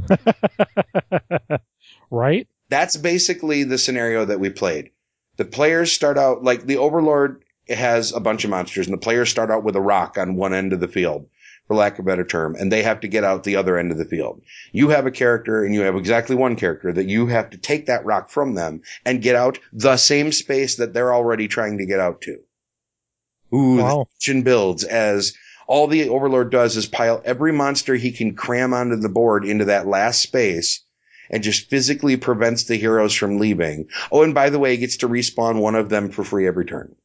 [SPEAKER 2] right?
[SPEAKER 1] That's basically the scenario that we played. The players start out like the Overlord has a bunch of monsters, and the players start out with a rock on one end of the field, for lack of a better term, and they have to get out the other end of the field. You have a character, and you have exactly one character that you have to take that rock from them and get out the same space that they're already trying to get out to. Ooh,
[SPEAKER 2] Wow.
[SPEAKER 1] the tension builds as all the Overlord does is pile every monster he can cram onto the board into that last space and just physically prevents the heroes from leaving. Oh, and by the way, he gets to respawn one of them for free every turn.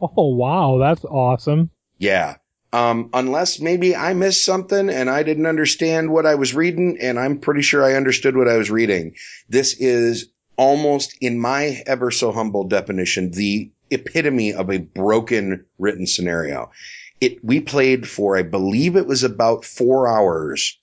[SPEAKER 2] Oh wow, that's awesome.
[SPEAKER 1] Yeah. Um, unless maybe I missed something and I didn't understand what I was reading, and I'm pretty sure I understood what I was reading. This is almost, in my ever so humble definition, the epitome of a broken written scenario. It, we played for, I believe it was about four hours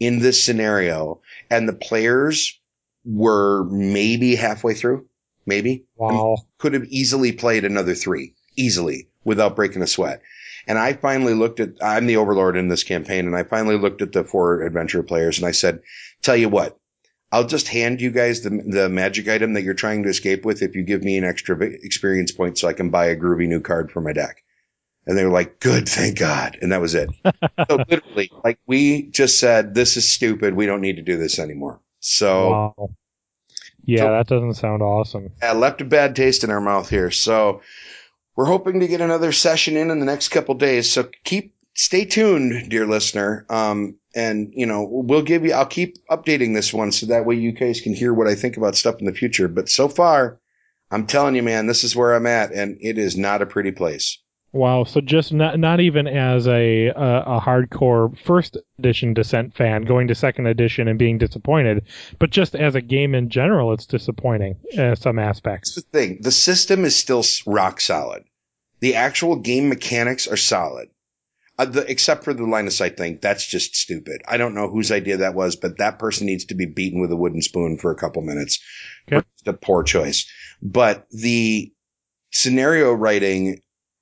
[SPEAKER 1] in this scenario, and the players were maybe halfway through, maybe
[SPEAKER 2] Wow.
[SPEAKER 1] could have easily played another three easily without breaking a sweat. And I finally looked at, I'm the overlord in this campaign and I finally looked at the four adventure players and I said, tell you what, I'll just hand you guys the, the magic item that you're trying to escape with if you give me an extra experience point so I can buy a groovy new card for my deck. And they were like, good, thank God. And that was it. so literally, like we just said, this is stupid. We don't need to do this anymore. So
[SPEAKER 2] Wow. Yeah,
[SPEAKER 1] So-
[SPEAKER 2] that doesn't sound awesome.
[SPEAKER 1] yeah, left a bad taste in our mouth here. So we're hoping to get another session in in the next couple days. So keep stay tuned, dear listener. Um, and you know we'll give you. I'll keep updating this one so that way you guys can hear what I think about stuff in the future. But so far, I'm telling you, man, this is where I'm at, and it is not a pretty place.
[SPEAKER 2] Wow. So just not not even as a a, a hardcore first edition Descent fan going to second edition and being disappointed, but just as a game in general, it's disappointing uh, some aspects.
[SPEAKER 1] That's the thing. The system is still rock solid. The actual game mechanics are solid. Uh, the, except for the line of sight thing. That's just stupid. I don't know whose idea that was, but that person needs to be beaten with a wooden spoon for a couple minutes.
[SPEAKER 2] Okay.
[SPEAKER 1] It's a poor choice. But the scenario writing,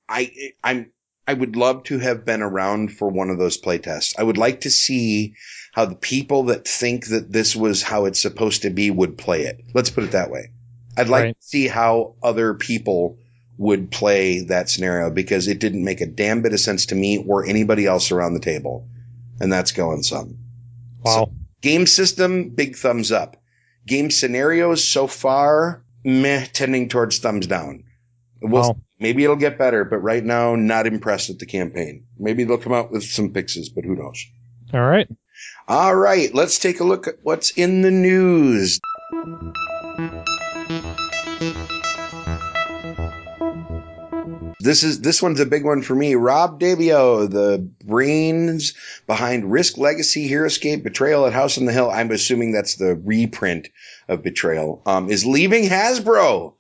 [SPEAKER 1] I, I'm, I would love to have been around for one of those playtests. I would like to see how the people that think that this was how it's supposed to be would play it. Let's put it that way. I'd like
[SPEAKER 2] Right.
[SPEAKER 1] to see how other people would play that scenario because it didn't make a damn bit of sense to me or anybody else around the table. And that's going some.
[SPEAKER 2] Wow.
[SPEAKER 1] Game system, big thumbs up. Game scenarios so far, meh, tending towards thumbs down. We'll,
[SPEAKER 2] Wow.
[SPEAKER 1] Maybe it'll get better, but right now, not impressed with the campaign. Maybe they'll come out with some fixes, but who knows?
[SPEAKER 2] All right.
[SPEAKER 1] All right, let's take a look at what's in the news. This is this one's a big one for me. Rob Daviau, the brains behind Risk Legacy, Heroscape, Betrayal at House on the Hill. I'm assuming that's the reprint of Betrayal. Um, is leaving Hasbro,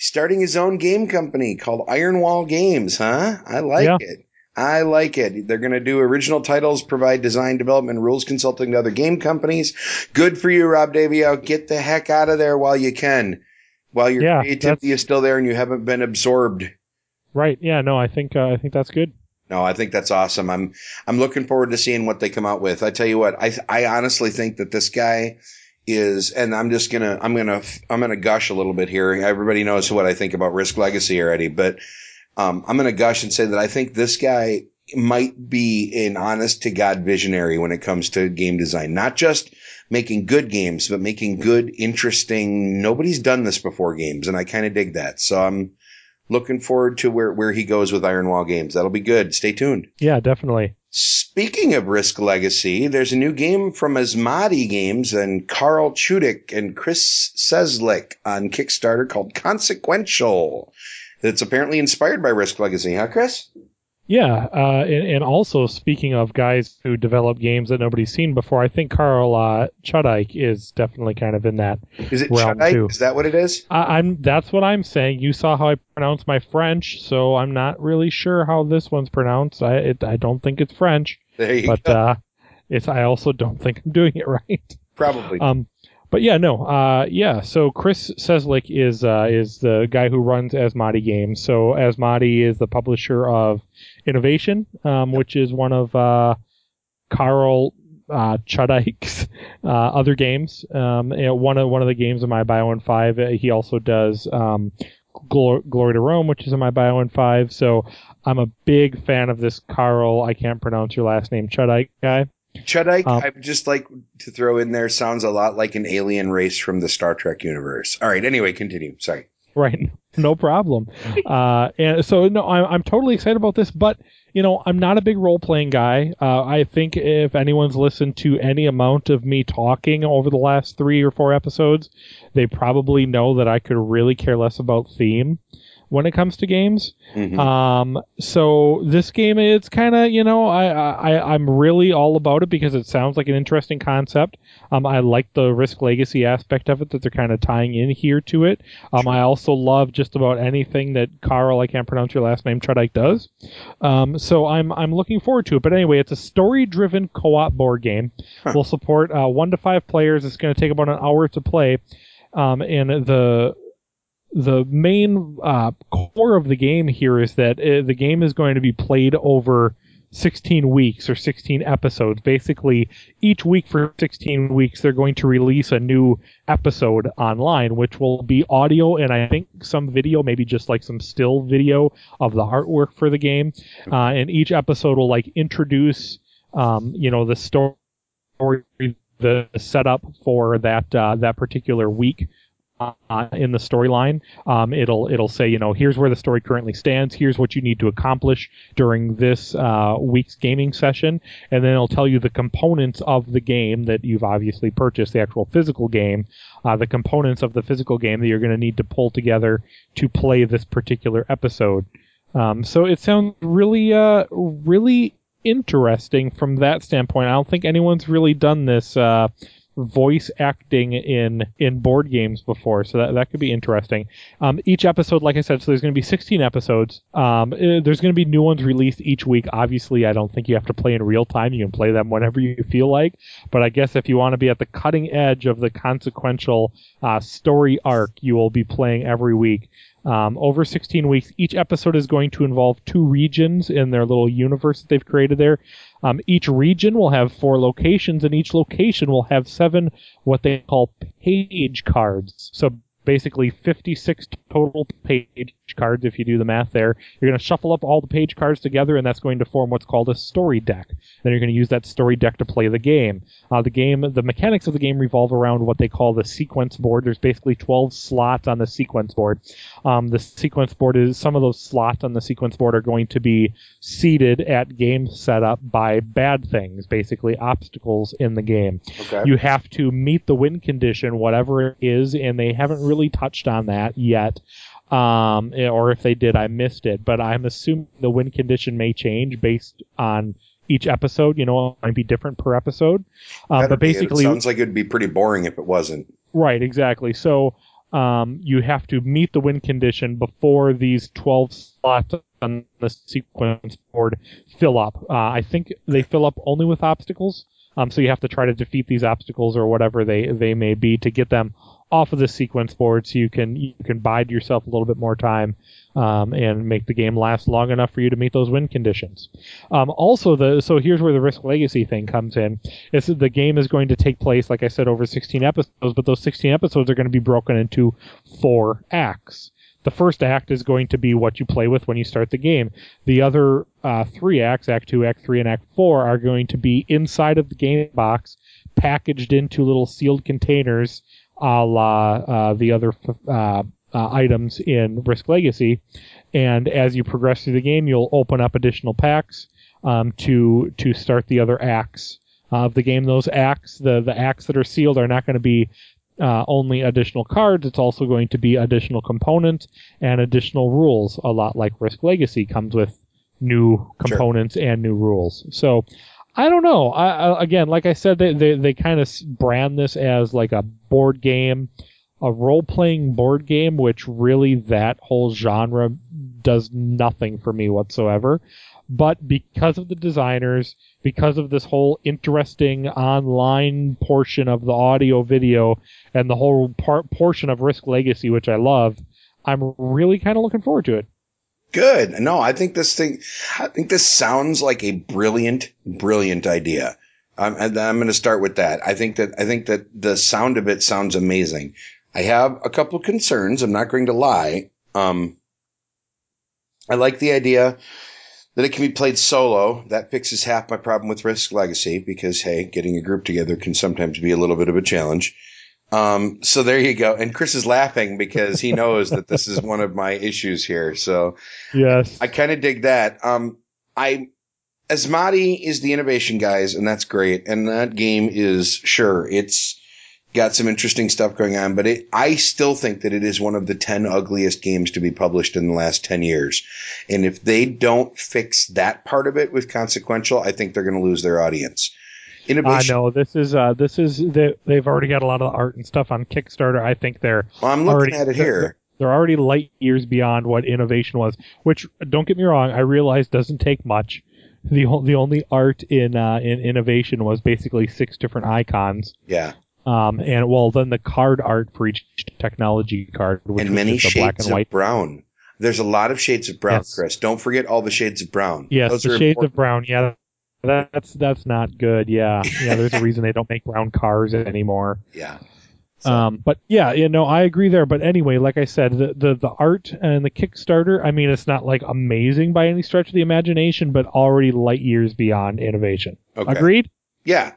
[SPEAKER 1] starting his own game company called Iron Wall Games. Huh? I like
[SPEAKER 2] Yeah.
[SPEAKER 1] it. I like it. They're going to do original titles, provide design, development, rules consulting to other game companies. Good for you, Rob Daviau. Get the heck out of there while you can, while your
[SPEAKER 2] Yeah,
[SPEAKER 1] creativity is still there and you haven't been absorbed.
[SPEAKER 2] Right. Yeah. No, I think uh, I think that's good.
[SPEAKER 1] No, I think that's awesome. I'm I'm looking forward to seeing what they come out with. I tell you what, I I honestly think that this guy is, and I'm just gonna I'm gonna I'm gonna gush a little bit here. Everybody knows what I think about Risk Legacy already, but um, I'm gonna gush and say that I think this guy might be an honest to god visionary when it comes to game design. Not just making good games, but making good, interesting. Nobody's done this before games, and I kind of dig that. So I'm looking forward to where where he goes with Iron Wall Games. That'll be good. Stay tuned.
[SPEAKER 2] Yeah, definitely.
[SPEAKER 1] Speaking of Risk Legacy, there's a new game from Asmadi Games and Carl Chudyk and Chris Cieslik on Kickstarter called Consequential. That's apparently inspired by Risk Legacy, huh, Chris?
[SPEAKER 2] Yeah, uh, and, and, also speaking of guys who develop games that nobody's seen before, I think Carl uh, Chudyk is definitely kind of in that
[SPEAKER 1] is it
[SPEAKER 2] realm
[SPEAKER 1] Chudyk?
[SPEAKER 2] too.
[SPEAKER 1] Is that what it is?
[SPEAKER 2] I, I'm. That's what I'm saying. You saw how I pronounce my French, so I'm not really sure how this one's pronounced. I it, I don't think it's French,
[SPEAKER 1] There you
[SPEAKER 2] but
[SPEAKER 1] go.
[SPEAKER 2] uh, it's. I also don't think I'm doing it right.
[SPEAKER 1] Probably.
[SPEAKER 2] Um, but yeah, no, uh, yeah. So Chris Cieslik is uh, is the guy who runs Asmadi Games. So Asmadi is the publisher of Innovation, um, which is one of uh, Carl uh, Chudyk's uh, other games. Um, one of one of the games in my Bio in Five. uh, He also does um, Glor- Glory to Rome, which is in my Bio in Five. So I'm a big fan of this Carl. I can't pronounce your last name, Chudyk guy.
[SPEAKER 1] Chudyk,
[SPEAKER 2] um,
[SPEAKER 1] I just like to throw in there, sounds a lot like an alien race from the Star Trek universe. All right, anyway, continue. Sorry.
[SPEAKER 2] Right. No problem. uh, and so no, I'm, I'm totally excited about this, but you know, I'm not a big role playing guy. Uh, I think if anyone's listened to any amount of me talking over the last three or four episodes, they probably know that I could really care less about theme when it comes to games.
[SPEAKER 1] Mhm.
[SPEAKER 2] Um, so this game, it's kind of, you know, I, I, I'm really all about it because it sounds like an interesting concept. Um, I like the risk legacy aspect of it that they're kind of tying in here to it. Um, I also love just about anything that Carl, I can't pronounce your last name, Chudyk does. Um, so I'm, I'm looking forward to it. But anyway, it's a story-driven co-op board game.
[SPEAKER 1] Huh.
[SPEAKER 2] We'll support uh, one to five players. It's going to take about an hour to play. Um, and the the main uh, core of the game here is that uh, the game is going to be played over 16 weeks or 16 episodes. Basically, each week for 16 weeks, they're going to release a new episode online, which will be audio and I think some video, maybe just like some still video of the artwork for the game. Uh, and each episode will like introduce, um, you know, the story, the setup for that uh, that particular week uh, in the storyline. Um, it'll it'll say, you know, here's where the story currently stands. Here's what you need to accomplish during this uh, week's gaming session, and then it'll tell you the components of the game that you've obviously purchased, the actual physical game, uh, the components of the physical game that you're going to need to pull together to play this particular episode. Um, so it sounds really, uh, really interesting from that standpoint. I don't think anyone's really done this. Uh, voice acting in in board games before, so that that could be interesting. Um, each episode, like I said, so there's going to be 16 episodes. Um, eh, there's going to be new ones released each week. Obviously, I don't think you have to play in real time. You can play them whenever you feel like. But I guess if you want to be at the cutting edge of the consequential uh, story arc, you will be playing every week. Um, over 16 weeks, each episode is going to involve two regions in their little universe that they've created there. Um, each region will have four locations, and each location will have seven what they call page cards. So basically 56 total page cards if you do the math there. You're going to shuffle up all the page cards together, and that's going to form what's called a story deck. Then you're going to use that story deck to play the game. Uh, the game, the mechanics of the game revolve around what they call the sequence board. There's basically 12 slots on the sequence board. Um, the sequence board is some of those slots on the sequence board are going to be seeded at game setup by bad things, basically obstacles in the game.
[SPEAKER 1] Okay.
[SPEAKER 2] You have to meet the win condition, whatever it is, and they haven't really touched on that yet. Um, or if they did, I missed it. But I'm assuming the win condition may change based on each episode. You know, it might be different per episode. Uh,
[SPEAKER 1] Better
[SPEAKER 2] but basically,
[SPEAKER 1] it sounds like it'd be pretty boring if it wasn't.
[SPEAKER 2] Right, exactly. So um, you have to meet the win condition before these 12 slots on the sequence board fill up. Uh, I think they fill up only with obstacles. Um, so you have to try to defeat these obstacles or whatever they, they may be to get them off of the sequence board so you can you can bide yourself a little bit more time um, and make the game last long enough for you to meet those win conditions. Um, also, the so here's where the risk legacy thing comes in. Is the game is going to take place, like I said, over 16 episodes, but those 16 episodes are going to be broken into four acts. The first act is going to be what you play with when you start the game. The other uh, three acts, Act 2, Act 3, and Act 4, are going to be inside of the game box, packaged into little sealed containers, a la uh, the other uh, uh, items in Risk Legacy. And as you progress through the game, you'll open up additional packs um, to to start the other acts of the game. Those acts, the the acts that are sealed, are not going to be uh, only additional cards. It's also going to be additional components and additional rules. A lot like Risk Legacy comes with new components sure. and new rules. So I don't know. I, I, again, like I said, they they, they kind of brand this as like a board game, a role playing board game, which really that whole genre does nothing for me whatsoever. But because of the designers, because of this whole interesting online portion of the audio video and the whole part portion of Risk Legacy, which I love, I'm really kind of looking forward to it.
[SPEAKER 1] Good. No, I think this thing, I think this sounds like a brilliant, brilliant idea. I'm, I'm going to start with that. I think that, I think that the sound of it sounds amazing. I have a couple concerns. I'm not going to lie. Um, I like the idea that it can be played solo. That fixes half my problem with Risk Legacy because, hey, getting a group together can sometimes be a little bit of a challenge. Um, so there you go. And Chris is laughing because he knows that this is one of my issues here. So
[SPEAKER 2] yes,
[SPEAKER 1] I kind of dig that. Um, I, Asmadi is the innovation guys and that's great. And that game is sure it's got some interesting stuff going on, but it, I still think that it is one of the 10 ugliest games to be published in the last 10 years. And if they don't fix that part of it with consequential, I think they're going to lose their audience.
[SPEAKER 2] Innovation. I know this is uh, this is they, they've already got a lot of art and stuff on Kickstarter. I think they're.
[SPEAKER 1] Well, I'm looking already, at it here.
[SPEAKER 2] They're already light years beyond what innovation was. Which don't get me wrong, I realize doesn't take much. The the only art in uh, in innovation was basically six different icons.
[SPEAKER 1] Yeah.
[SPEAKER 2] Um, and well, then the card art for each technology card, which
[SPEAKER 1] and many
[SPEAKER 2] shades
[SPEAKER 1] black and white. of brown. There's a lot of shades of brown, yes. Chris. Don't forget all the shades of brown.
[SPEAKER 2] Yes, Those the shades important. of brown. Yeah, that's that's not good. Yeah, yeah. There's a reason they don't make brown cars anymore.
[SPEAKER 1] Yeah.
[SPEAKER 2] So. Um, but yeah, you know, I agree there. But anyway, like I said, the, the the art and the Kickstarter, I mean, it's not like amazing by any stretch of the imagination, but already light years beyond innovation. Okay. Agreed?
[SPEAKER 1] Yeah.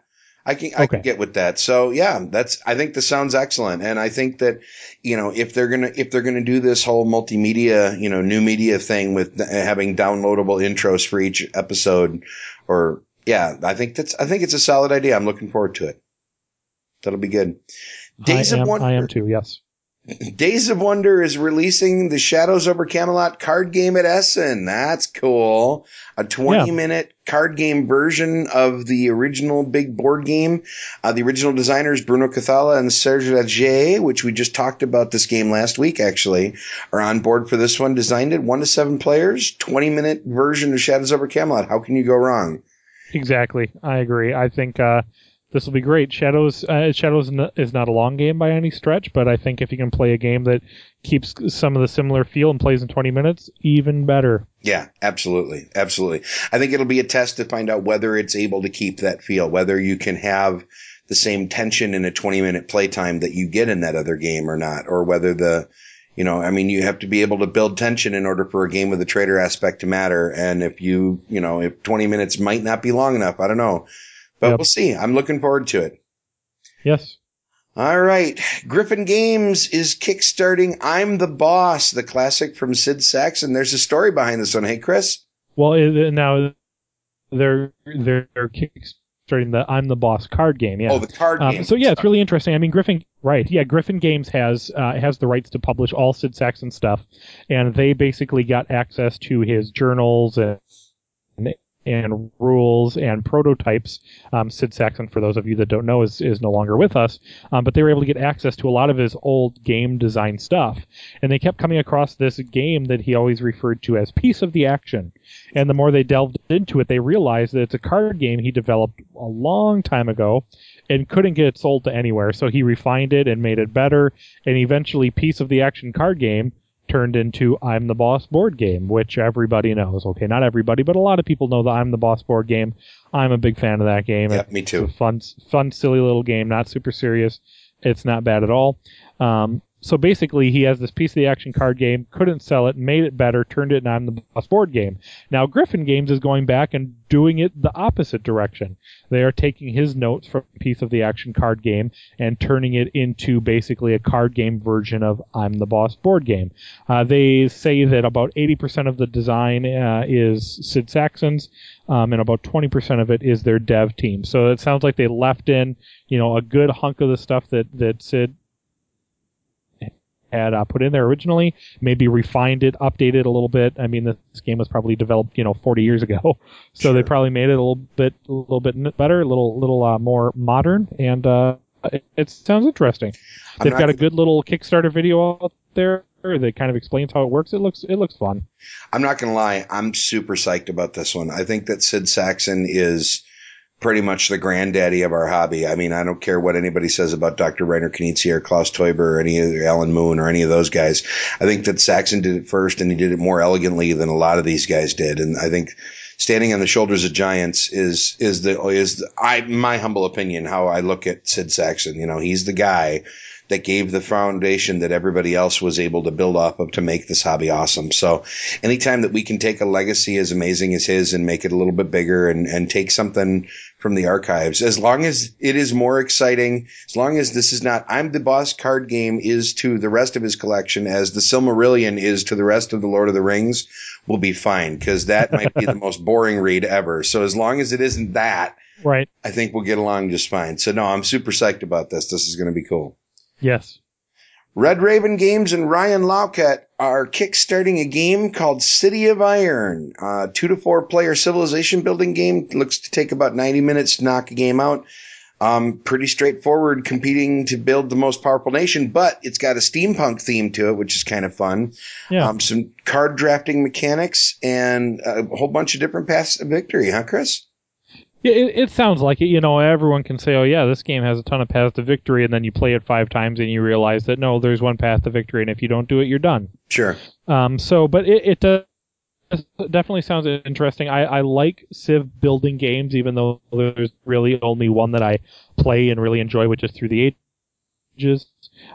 [SPEAKER 1] I can I okay. can get with that. So yeah, that's I think this sounds excellent, and I think that you know if they're gonna if they're gonna do this whole multimedia you know new media thing with having downloadable intros for each episode, or yeah, I think that's I think it's a solid idea. I'm looking forward to it. That'll be good.
[SPEAKER 2] Days I am, of Wonder. I am too. Yes.
[SPEAKER 1] Days of Wonder is releasing the Shadows over Camelot card game at Essen. That's cool. A 20 yeah. minute card game version of the original big board game. Uh, the original designers, Bruno Cathala and Serge Laget, which we just talked about this game last week, actually, are on board for this one. Designed it one to seven players, 20 minute version of Shadows over Camelot. How can you go wrong?
[SPEAKER 2] Exactly. I agree. I think, uh, this will be great. Shadows uh, Shadows is not a long game by any stretch, but I think if you can play a game that keeps some of the similar feel and plays in 20 minutes, even better.
[SPEAKER 1] Yeah, absolutely, absolutely. I think it'll be a test to find out whether it's able to keep that feel, whether you can have the same tension in a 20 minute playtime that you get in that other game or not, or whether the you know, I mean, you have to be able to build tension in order for a game with a trader aspect to matter. And if you, you know, if 20 minutes might not be long enough, I don't know. But yep. we'll see. I'm looking forward to it.
[SPEAKER 2] Yes.
[SPEAKER 1] All right. Gryphon Games is kickstarting I'm the Boss, the classic from Sid Sackson. There's a story behind this one. Hey, Chris?
[SPEAKER 2] Well, now they're, they're kickstarting the I'm the Boss card game. Yeah.
[SPEAKER 1] Oh, the card um, game.
[SPEAKER 2] So, yeah, it's really interesting. I mean, Gryphon, right. Yeah, Gryphon Games has, uh, has the rights to publish all Sid Sackson stuff. And they basically got access to his journals and and rules and prototypes. Um, Sid Sackson, for those of you that don't know, is, is no longer with us, um, but they were able to get access to a lot of his old game design stuff. And they kept coming across this game that he always referred to as Piece of the Action. And the more they delved into it, they realized that it's a card game he developed a long time ago and couldn't get it sold to anywhere. So he refined it and made it better. And eventually, Piece of the Action card game turned into I'm the Boss board game, which everybody knows. Okay, not everybody, but a lot of people know the I'm the Boss board game. I'm a big fan of that game.
[SPEAKER 1] Yep, me too.
[SPEAKER 2] It's a fun, fun, silly little game, not super serious. It's not bad at all. Um, so basically, he has this piece of the action card game, couldn't sell it, made it better, turned it on the boss board game. Now, Gryphon Games is going back and doing it the opposite direction. They are taking his notes from a piece of the action card game and turning it into basically a card game version of I'm the Boss board game. Uh, they say that about 80% of the design uh, is Sid Sackson's, um, and about 20% of it is their dev team. So it sounds like they left in, you know, a good hunk of the stuff that, that Sid had uh, put in there originally, maybe refined it, updated a little bit. I mean, this game was probably developed, you know, 40 years ago, so
[SPEAKER 1] Sure.
[SPEAKER 2] they probably made it a little bit, a little bit better, a little, little uh, more modern, and uh, it, it sounds interesting. They've got a good little Kickstarter video out there that kind of explains how it works. It looks, it looks fun.
[SPEAKER 1] I'm not going to lie. I'm super psyched about this one. I think that Sid Sackson is pretty much the granddaddy of our hobby. I mean, I don't care what anybody says about Dr. Reiner Knizia or Klaus Teuber or any of Alan Moon or any of those guys. I think that Sackson did it first and he did it more elegantly than a lot of these guys did. And I think standing on the shoulders of giants is, is the, is the, I, my humble opinion, how I look at Sid Sackson. You know, he's the guy that gave the foundation that everybody else was able to build off of to make this hobby awesome. So anytime that we can take a legacy as amazing as his and make it a little bit bigger and, and take something from the archives, as long as it is more exciting, as long as this is not, I'm the boss card game is to the rest of his collection as the Silmarillion is to the rest of the Lord of the Rings, we'll be fine because that might be the most boring read ever. So as long as it isn't that,
[SPEAKER 2] Right.
[SPEAKER 1] I think we'll get along just fine. So no, I'm super psyched about this. This is going to be cool.
[SPEAKER 2] Yes.
[SPEAKER 1] Red Raven Games and Ryan Laukat are kickstarting a game called City of Iron. Uh, two to four player civilization building game. Looks to take about 90 minutes to knock a game out. Um, pretty straightforward, competing to build the most powerful nation, but it's got a steampunk theme to it, which is kind of fun.
[SPEAKER 2] Yeah.
[SPEAKER 1] Um, some card drafting mechanics and a whole bunch of different paths to victory, huh, Chris?
[SPEAKER 2] Yeah, it, it sounds like it. You know, everyone can say, "Oh, yeah, this game has a ton of paths to victory," and then you play it five times and you realize that no, there's one path to victory, and if you don't do it, you're done.
[SPEAKER 1] Sure.
[SPEAKER 2] Um, so, but it, it does definitely sounds interesting. I, I like Civ building games, even though there's really only one that I play and really enjoy, which is Through the Ages.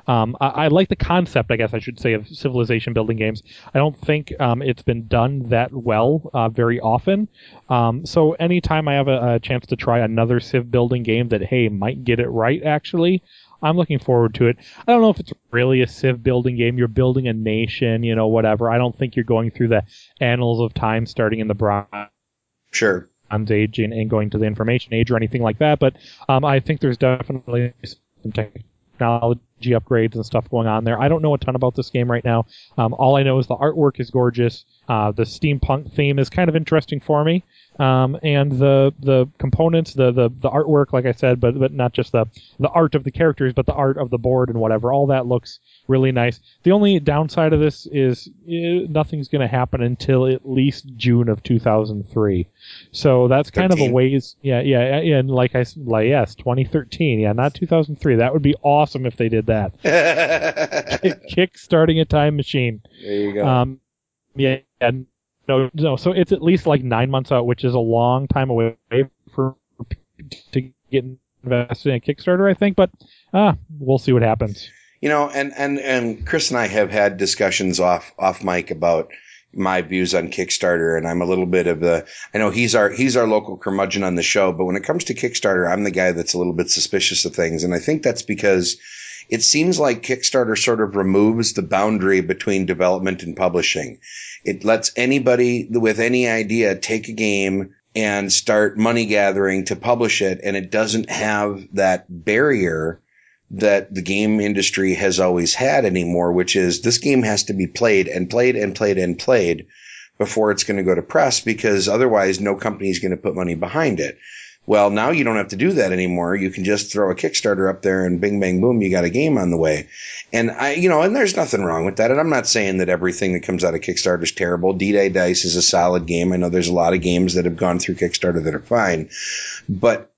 [SPEAKER 2] Um, I, I like the concept, I guess I should say, of civilization building games. I don't think um, it's been done that well uh, very often. Um, so anytime I have a, a chance to try another Civ building game that hey might get it right, actually, I'm looking forward to it. I don't know if it's really a Civ building game. You're building a nation, you know, whatever. I don't think you're going through the annals of time starting in the Bronze
[SPEAKER 1] Sure.
[SPEAKER 2] Age and, and going to the Information Age or anything like that. But um, I think there's definitely some technology upgrades and stuff going on there. I don't know a ton about this game right now. Um, all I know is the artwork is gorgeous. Uh, the steampunk theme is kind of interesting for me. Um, and the the components, the, the the artwork, like I said, but but not just the the art of the characters, but the art of the board and whatever. All that looks really nice. The only downside of this is eh, nothing's going to happen until at least June of 2003. So that's kind of a ways. Yeah, yeah. And like I like yes, 2013. Yeah, not 2003. That would be awesome if they did that.
[SPEAKER 1] there
[SPEAKER 2] Kick starting a time machine.
[SPEAKER 1] There you go.
[SPEAKER 2] Um, yeah, and no, no. So it's at least like nine months out, which is a long time away for to get invested in Kickstarter, I think. But ah, we'll see what happens.
[SPEAKER 1] you know, and, and, and Chris and I have had discussions off, off mic about my views on Kickstarter. And I'm a little bit of the, I know he's our, he's our local curmudgeon on the show, but when it comes to Kickstarter, I'm the guy that's a little bit suspicious of things. And I think that's because it seems like Kickstarter sort of removes the boundary between development and publishing. It lets anybody with any idea take a game and start money gathering to publish it. And it doesn't have that barrier that the game industry has always had anymore, which is this game has to be played and played and played and played before it's going to go to press because otherwise no company is going to put money behind it. Well, now you don't have to do that anymore. You can just throw a Kickstarter up there and bing, bang, boom, you got a game on the way. And I, you know, and there's nothing wrong with that. And I'm not saying that everything that comes out of Kickstarter is terrible. D-Day Dice is a solid game. I know there's a lot of games that have gone through Kickstarter that are fine, but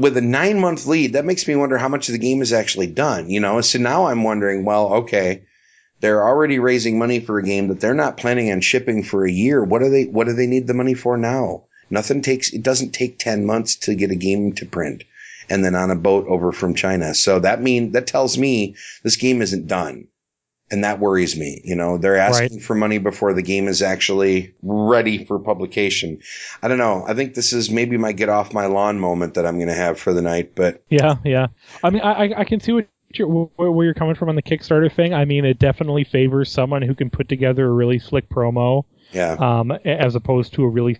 [SPEAKER 1] with a nine month lead, that makes me wonder how much of the game is actually done, you know? So now I'm wondering, well, okay, they're already raising money for a game that they're not planning on shipping for a year. What do they, what do they need the money for now? Nothing takes, it doesn't take 10 months to get a game to print and then on a boat over from China. So that mean, that tells me this game isn't done. And that worries me. You know, they're asking for money before the game is actually ready for publication. I don't know. I think this is maybe my get off my lawn moment that I'm going to have for the night, but
[SPEAKER 2] Yeah, yeah. I mean, I I- I can see what you're, where you're coming from on the Kickstarter thing. I mean, it definitely favors someone who can put together a really slick promo,
[SPEAKER 1] yeah.
[SPEAKER 2] um, as opposed to a really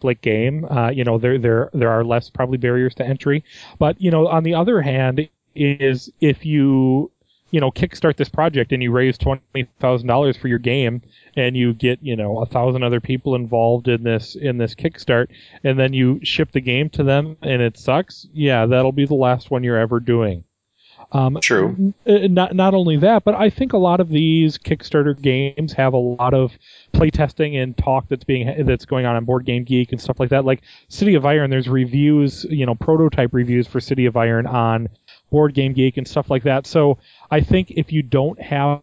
[SPEAKER 2] slick game. Uh, you know, there there there are less probably barriers to entry. But you know, on the other hand, is if you you know kickstart this project and you raise twenty thousand dollars for your game and you get you know a thousand other people involved in this in this kickstart and then you ship the game to them and it sucks yeah that'll be the last one you're ever doing
[SPEAKER 1] um, True.
[SPEAKER 2] Not not only that, but I think a lot of these Kickstarter games have a lot of playtesting and talk that's being that's going on on Board Game Geek and stuff like that. Like City of Iron, there's reviews, you know, prototype reviews for City of Iron on Board Game Geek and stuff like that. So I think if you don't have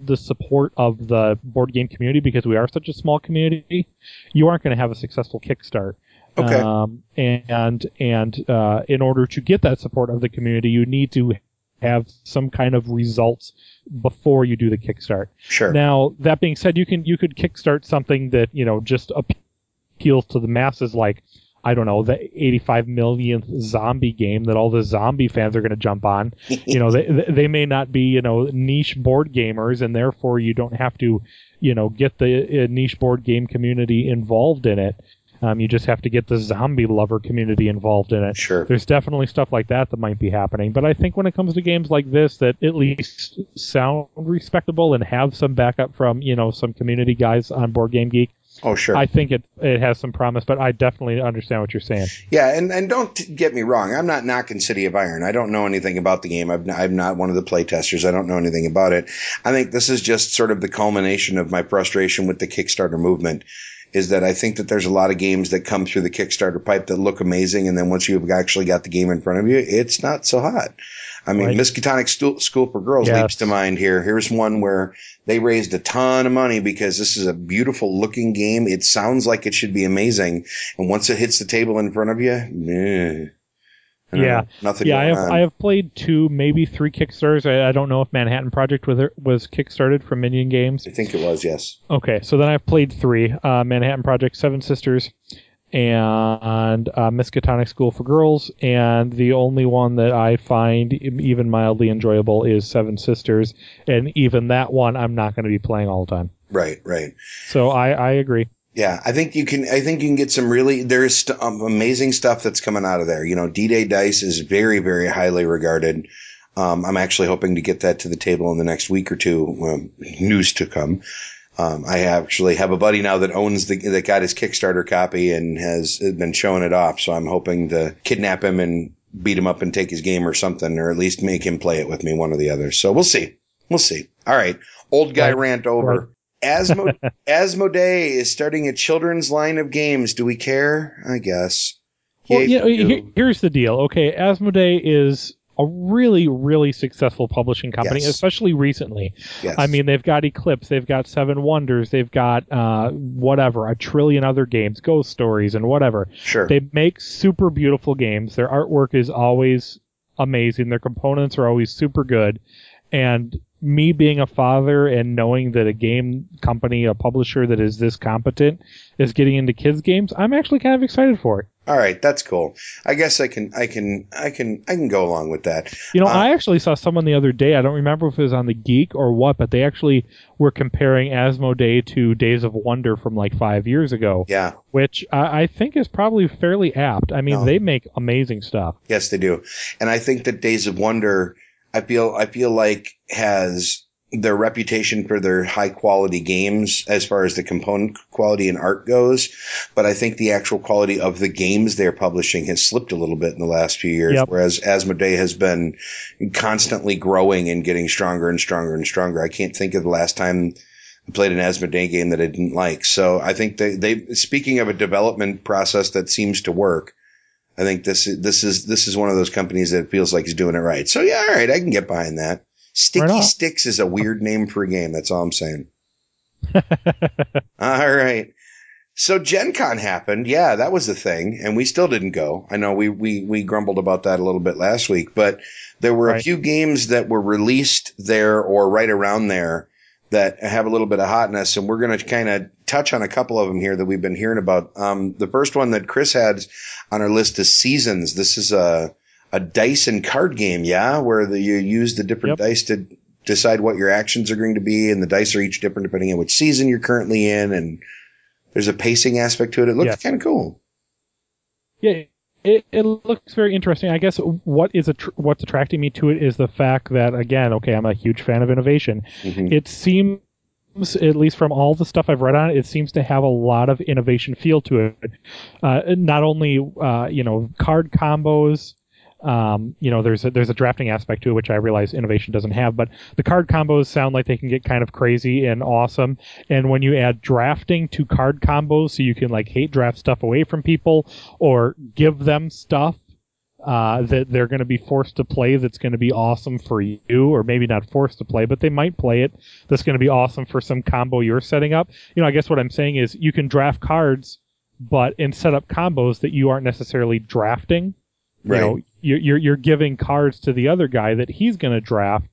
[SPEAKER 2] the support of the board game community because we are such a small community, you aren't going to have a successful Kickstart.
[SPEAKER 1] Okay.
[SPEAKER 2] Um, and and uh, in order to get that support of the community, you need to have some kind of results before you do the kickstart.
[SPEAKER 1] Sure.
[SPEAKER 2] Now that being said, you can you could kickstart something that you know just appeals to the masses, like I don't know the 85 millionth zombie game that all the zombie fans are going to jump on. you know, they they may not be you know niche board gamers, and therefore you don't have to you know get the uh, niche board game community involved in it. Um, you just have to get the zombie lover community involved in it.
[SPEAKER 1] Sure.
[SPEAKER 2] There's definitely stuff like that that might be happening. But I think when it comes to games like this that at least sound respectable and have some backup from, you know, some community guys on Board Game Geek,
[SPEAKER 1] Oh, sure.
[SPEAKER 2] I think it it has some promise, but I definitely understand what you're saying.
[SPEAKER 1] Yeah, and, and don't get me wrong. I'm not knocking City of Iron. I don't know anything about the game. I've, I'm not one of the playtesters. I don't know anything about it. I think this is just sort of the culmination of my frustration with the Kickstarter movement is that I think that there's a lot of games that come through the Kickstarter pipe that look amazing, and then once you've actually got the game in front of you, it's not so hot. I mean, right. Miskatonic School for Girls yes. leaps to mind here. Here's one where they raised a ton of money because this is a beautiful looking game. It sounds like it should be amazing, and once it hits the table in front of you, meh.
[SPEAKER 2] Yeah, nothing. Yeah, I have on. I have played two, maybe three Kickstarters. I, I, don't know if Manhattan Project was was kickstarted from Minion Games.
[SPEAKER 1] I think it was. Yes.
[SPEAKER 2] Okay, so then I've played three: uh, Manhattan Project, Seven Sisters, and uh, Miskatonic School for Girls. And the only one that I find even mildly enjoyable is Seven Sisters, and even that one I'm not going to be playing all the time.
[SPEAKER 1] Right. Right.
[SPEAKER 2] So I I agree.
[SPEAKER 1] Yeah, I think you can. I think you can get some really. There's st- um, amazing stuff that's coming out of there. You know, D Day Dice is very, very highly regarded. Um, I'm actually hoping to get that to the table in the next week or two. Um, news to come. Um, I actually have a buddy now that owns the that got his Kickstarter copy and has been showing it off. So I'm hoping to kidnap him and beat him up and take his game or something, or at least make him play it with me, one or the other. So we'll see. We'll see. All right, old guy right. rant over. Right. Asmo- Asmodee is starting a children's line of games. Do we care? I guess.
[SPEAKER 2] Well, yeah, here, here's the deal. Okay, Asmodee is a really, really successful publishing company, yes. especially recently.
[SPEAKER 1] Yes.
[SPEAKER 2] I mean, they've got Eclipse, they've got Seven Wonders, they've got uh, whatever, a trillion other games, Ghost Stories, and whatever.
[SPEAKER 1] Sure.
[SPEAKER 2] They make super beautiful games. Their artwork is always amazing. Their components are always super good. And me being a father and knowing that a game company, a publisher that is this competent is getting into kids games, I'm actually kind of excited for it.
[SPEAKER 1] All right, that's cool. I guess I can, I can, I can, I can go along with that.
[SPEAKER 2] You know, uh, I actually saw someone the other day. I don't remember if it was on the Geek or what, but they actually were comparing Asmodee to Days of Wonder from like five years ago.
[SPEAKER 1] Yeah,
[SPEAKER 2] which I, I think is probably fairly apt. I mean, no. they make amazing stuff.
[SPEAKER 1] Yes, they do, and I think that Days of Wonder I feel I feel like has their reputation for their high quality games as far as the component quality and art goes, but I think the actual quality of the games they're publishing has slipped a little bit in the last few years. Yep. Whereas Asmodee has been constantly growing and getting stronger and stronger and stronger. I can't think of the last time I played an Asmodee game that I didn't like. So I think they, they speaking of a development process that seems to work, I think this is this is this is one of those companies that feels like he's doing it right. So yeah, all right, I can get behind that. Sticky right Sticks is a weird name for a game. That's all I'm saying. all right. So Gen Con happened. Yeah, that was the thing. And we still didn't go. I know we, we, we grumbled about that a little bit last week, but there were right. a few games that were released there or right around there that have a little bit of hotness, and we're going to kind of touch on a couple of them here that we've been hearing about. Um, the first one that Chris had on our list is Seasons. This is a a dice and card game, yeah, where the, you use the different yep. dice to decide what your actions are going to be, and the dice are each different depending on which season you're currently in, and there's a pacing aspect to it. It looks yes. kind of cool.
[SPEAKER 2] Yeah, it, it looks very interesting. I guess what is tr- what's attracting me to it is the fact that again, okay, I'm a huge fan of innovation. Mm-hmm. It seems at least from all the stuff I've read on it, it seems to have a lot of innovation feel to it. Uh, not only uh, you know card combos, um, you know, there's a, there's a drafting aspect to it, which I realize innovation doesn't have, but the card combos sound like they can get kind of crazy and awesome. And when you add drafting to card combos, so you can like hate draft stuff away from people or give them stuff uh, that they're going to be forced to play that's going to be awesome for you, or maybe not forced to play, but they might play it that's going to be awesome for some combo you're setting up. You know, I guess what I'm saying is you can draft cards, but and set up combos that you aren't necessarily drafting. Right. You know, you're you're giving cards to the other guy that he's going to draft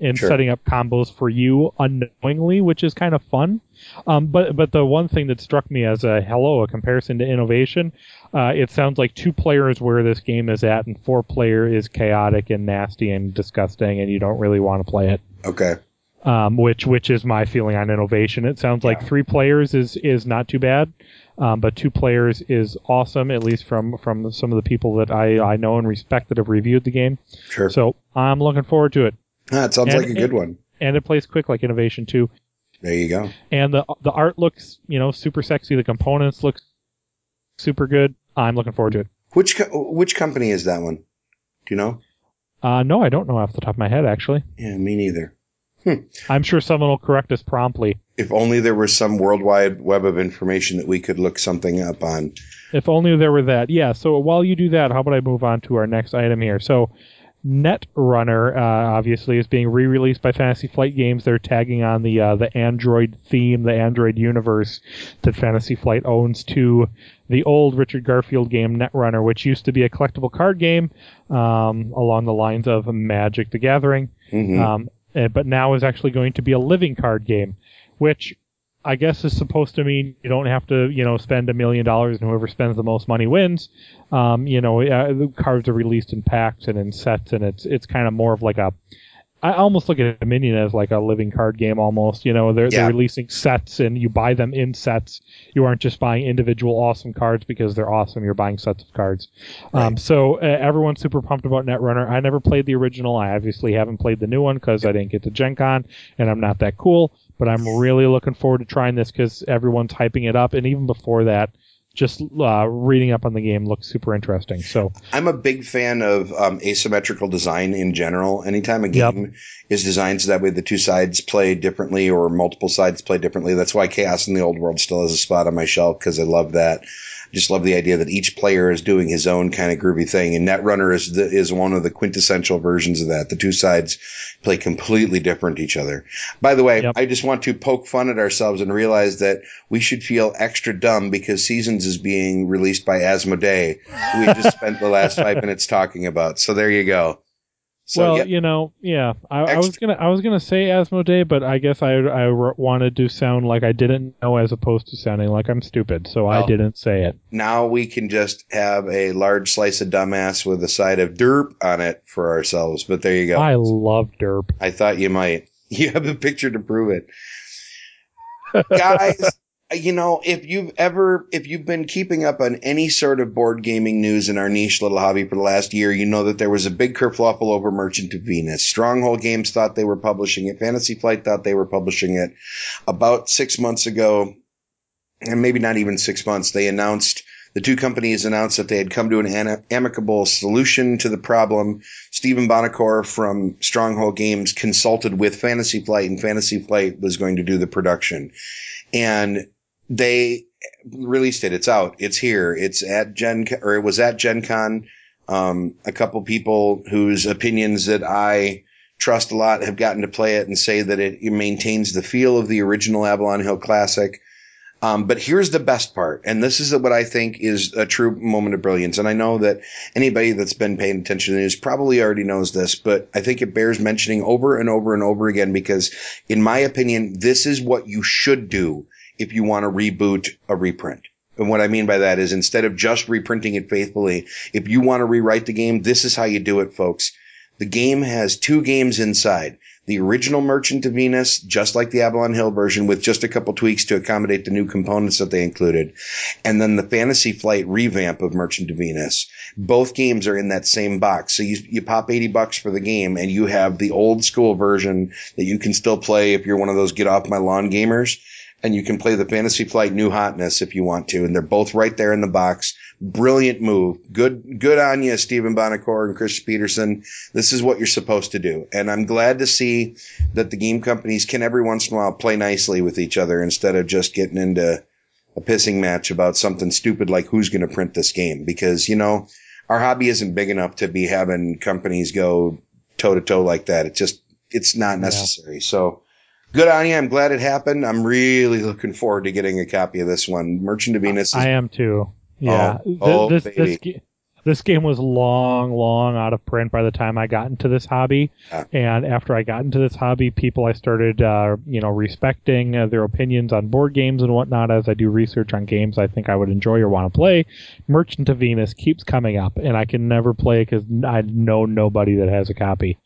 [SPEAKER 2] and sure. setting up combos for you unknowingly, which is kind of fun. Um, but but the one thing that struck me as a hello, a comparison to innovation, uh, it sounds like two players where this game is at, and four player is chaotic and nasty and disgusting, and you don't really want to play it.
[SPEAKER 1] Okay.
[SPEAKER 2] Um, which which is my feeling on innovation. It sounds like three players is is not too bad. Um, but two players is awesome, at least from from some of the people that I, I know and respect that have reviewed the game.
[SPEAKER 1] Sure.
[SPEAKER 2] So I'm looking forward to it.
[SPEAKER 1] Ah, it sounds and, like a good one.
[SPEAKER 2] And it plays quick like innovation too.
[SPEAKER 1] There you go.
[SPEAKER 2] And the the art looks you know super sexy. The components look super good. I'm looking forward to it.
[SPEAKER 1] Which co- which company is that one? Do you know?
[SPEAKER 2] Uh, no, I don't know off the top of my head actually.
[SPEAKER 1] Yeah, me neither.
[SPEAKER 2] Hmm. I'm sure someone will correct us promptly.
[SPEAKER 1] If only there was some worldwide web of information that we could look something up on.
[SPEAKER 2] If only there were that. Yeah. So while you do that, how about I move on to our next item here? So Netrunner, uh, obviously, is being re-released by Fantasy Flight Games. They're tagging on the uh, the Android theme, the Android universe that Fantasy Flight owns to the old Richard Garfield game Netrunner, which used to be a collectible card game um, along the lines of Magic: The Gathering. Mm-hmm. Um, uh, but now is actually going to be a living card game, which I guess is supposed to mean you don't have to, you know, spend a million dollars and whoever spends the most money wins. Um, you know, uh, the cards are released in packs and in sets, and it's it's kind of more of like a I almost look at Dominion as like a living card game almost. You know, they're, yeah. they're releasing sets and you buy them in sets. You aren't just buying individual awesome cards because they're awesome. You're buying sets of cards. Right. Um, so uh, everyone's super pumped about Netrunner. I never played the original. I obviously haven't played the new one because I didn't get to Gen Con and I'm not that cool. But I'm really looking forward to trying this because everyone's hyping it up. And even before that, just uh, reading up on the game looks super interesting. So
[SPEAKER 1] I'm a big fan of um, asymmetrical design in general. Anytime a game yep. is designed so that way the two sides play differently or multiple sides play differently. That's why Chaos in the Old World still has a spot on my shelf because I love that just love the idea that each player is doing his own kind of groovy thing. And Netrunner is the, is one of the quintessential versions of that. The two sides play completely different each other. By the way, yep. I just want to poke fun at ourselves and realize that we should feel extra dumb because Seasons is being released by Asmodee, who we just spent the last five minutes talking about. So there you go.
[SPEAKER 2] So, well, yeah. you know, yeah, I, I, was gonna, I was gonna say Asmodee, but I guess I, I wanted to sound like I didn't know as opposed to sounding like I'm stupid, so well, I didn't say it.
[SPEAKER 1] Now we can just have a large slice of dumbass with a side of derp on it for ourselves. But there you go.
[SPEAKER 2] I love derp.
[SPEAKER 1] I thought you might. You have a picture to prove it, guys you know, if you've ever, if you've been keeping up on any sort of board gaming news in our niche little hobby for the last year, you know that there was a big kerfluffle over Merchant of Venus. Stronghold Games thought they were publishing it. Fantasy Flight thought they were publishing it. About six months ago, and maybe not even six months, they announced, the two companies announced that they had come to an amicable solution to the problem. Stephen Buonocore from Stronghold Games consulted with Fantasy Flight, and Fantasy Flight was going to do the production. And they released it. It's out. It's here. It's at Gen or it was at Gen Con. Um, a couple people whose opinions that I trust a lot have gotten to play it and say that it, it maintains the feel of the original Avalon Hill Classic. Um, but here's the best part, and this is what I think is a true moment of brilliance. And I know that anybody that's been paying attention to the news probably already knows this, but I think it bears mentioning over and over and over again because, in my opinion, this is what you should do if you want to reboot a reprint. And what I mean by that is instead of just reprinting it faithfully, if you want to rewrite the game, this is how you do it, folks. The game has two games inside. The original Merchant of Venus, just like the Avalon Hill version, with just a couple tweaks to accommodate the new components that they included. And then the Fantasy Flight revamp of Merchant of Venus. Both games are in that same box. So you, you pop 80 bucks for the game and you have the old school version that you can still play if you're one of those get off my lawn gamers and you can play the Fantasy Flight New Hotness if you want to, and they're both right there in the box. Brilliant move. Good, good on you, Stephen Buonocore and Chris Petersen. This is what you're supposed to do, and I'm glad to see that the game companies can every once in a while play nicely with each other instead of just getting into a pissing match about something stupid like who's going to print this game because you know our hobby isn't big enough to be having companies go toe to toe like that. It's just it's not necessary. Yeah. So good on you. I'm glad it happened. I'm really looking forward to getting a copy of this one. Merchant of Venus. Is,
[SPEAKER 2] I am too. Yeah. Oh, oh this, baby. This, this game was long, long out of print by the time I got into this hobby. Yeah. And after I got into this hobby, people I started, uh, you know, respecting uh, their opinions on board games and whatnot as I do research on games I think I would enjoy or want to play. Merchant of Venus keeps coming up, and I can never play because I know nobody that has a copy.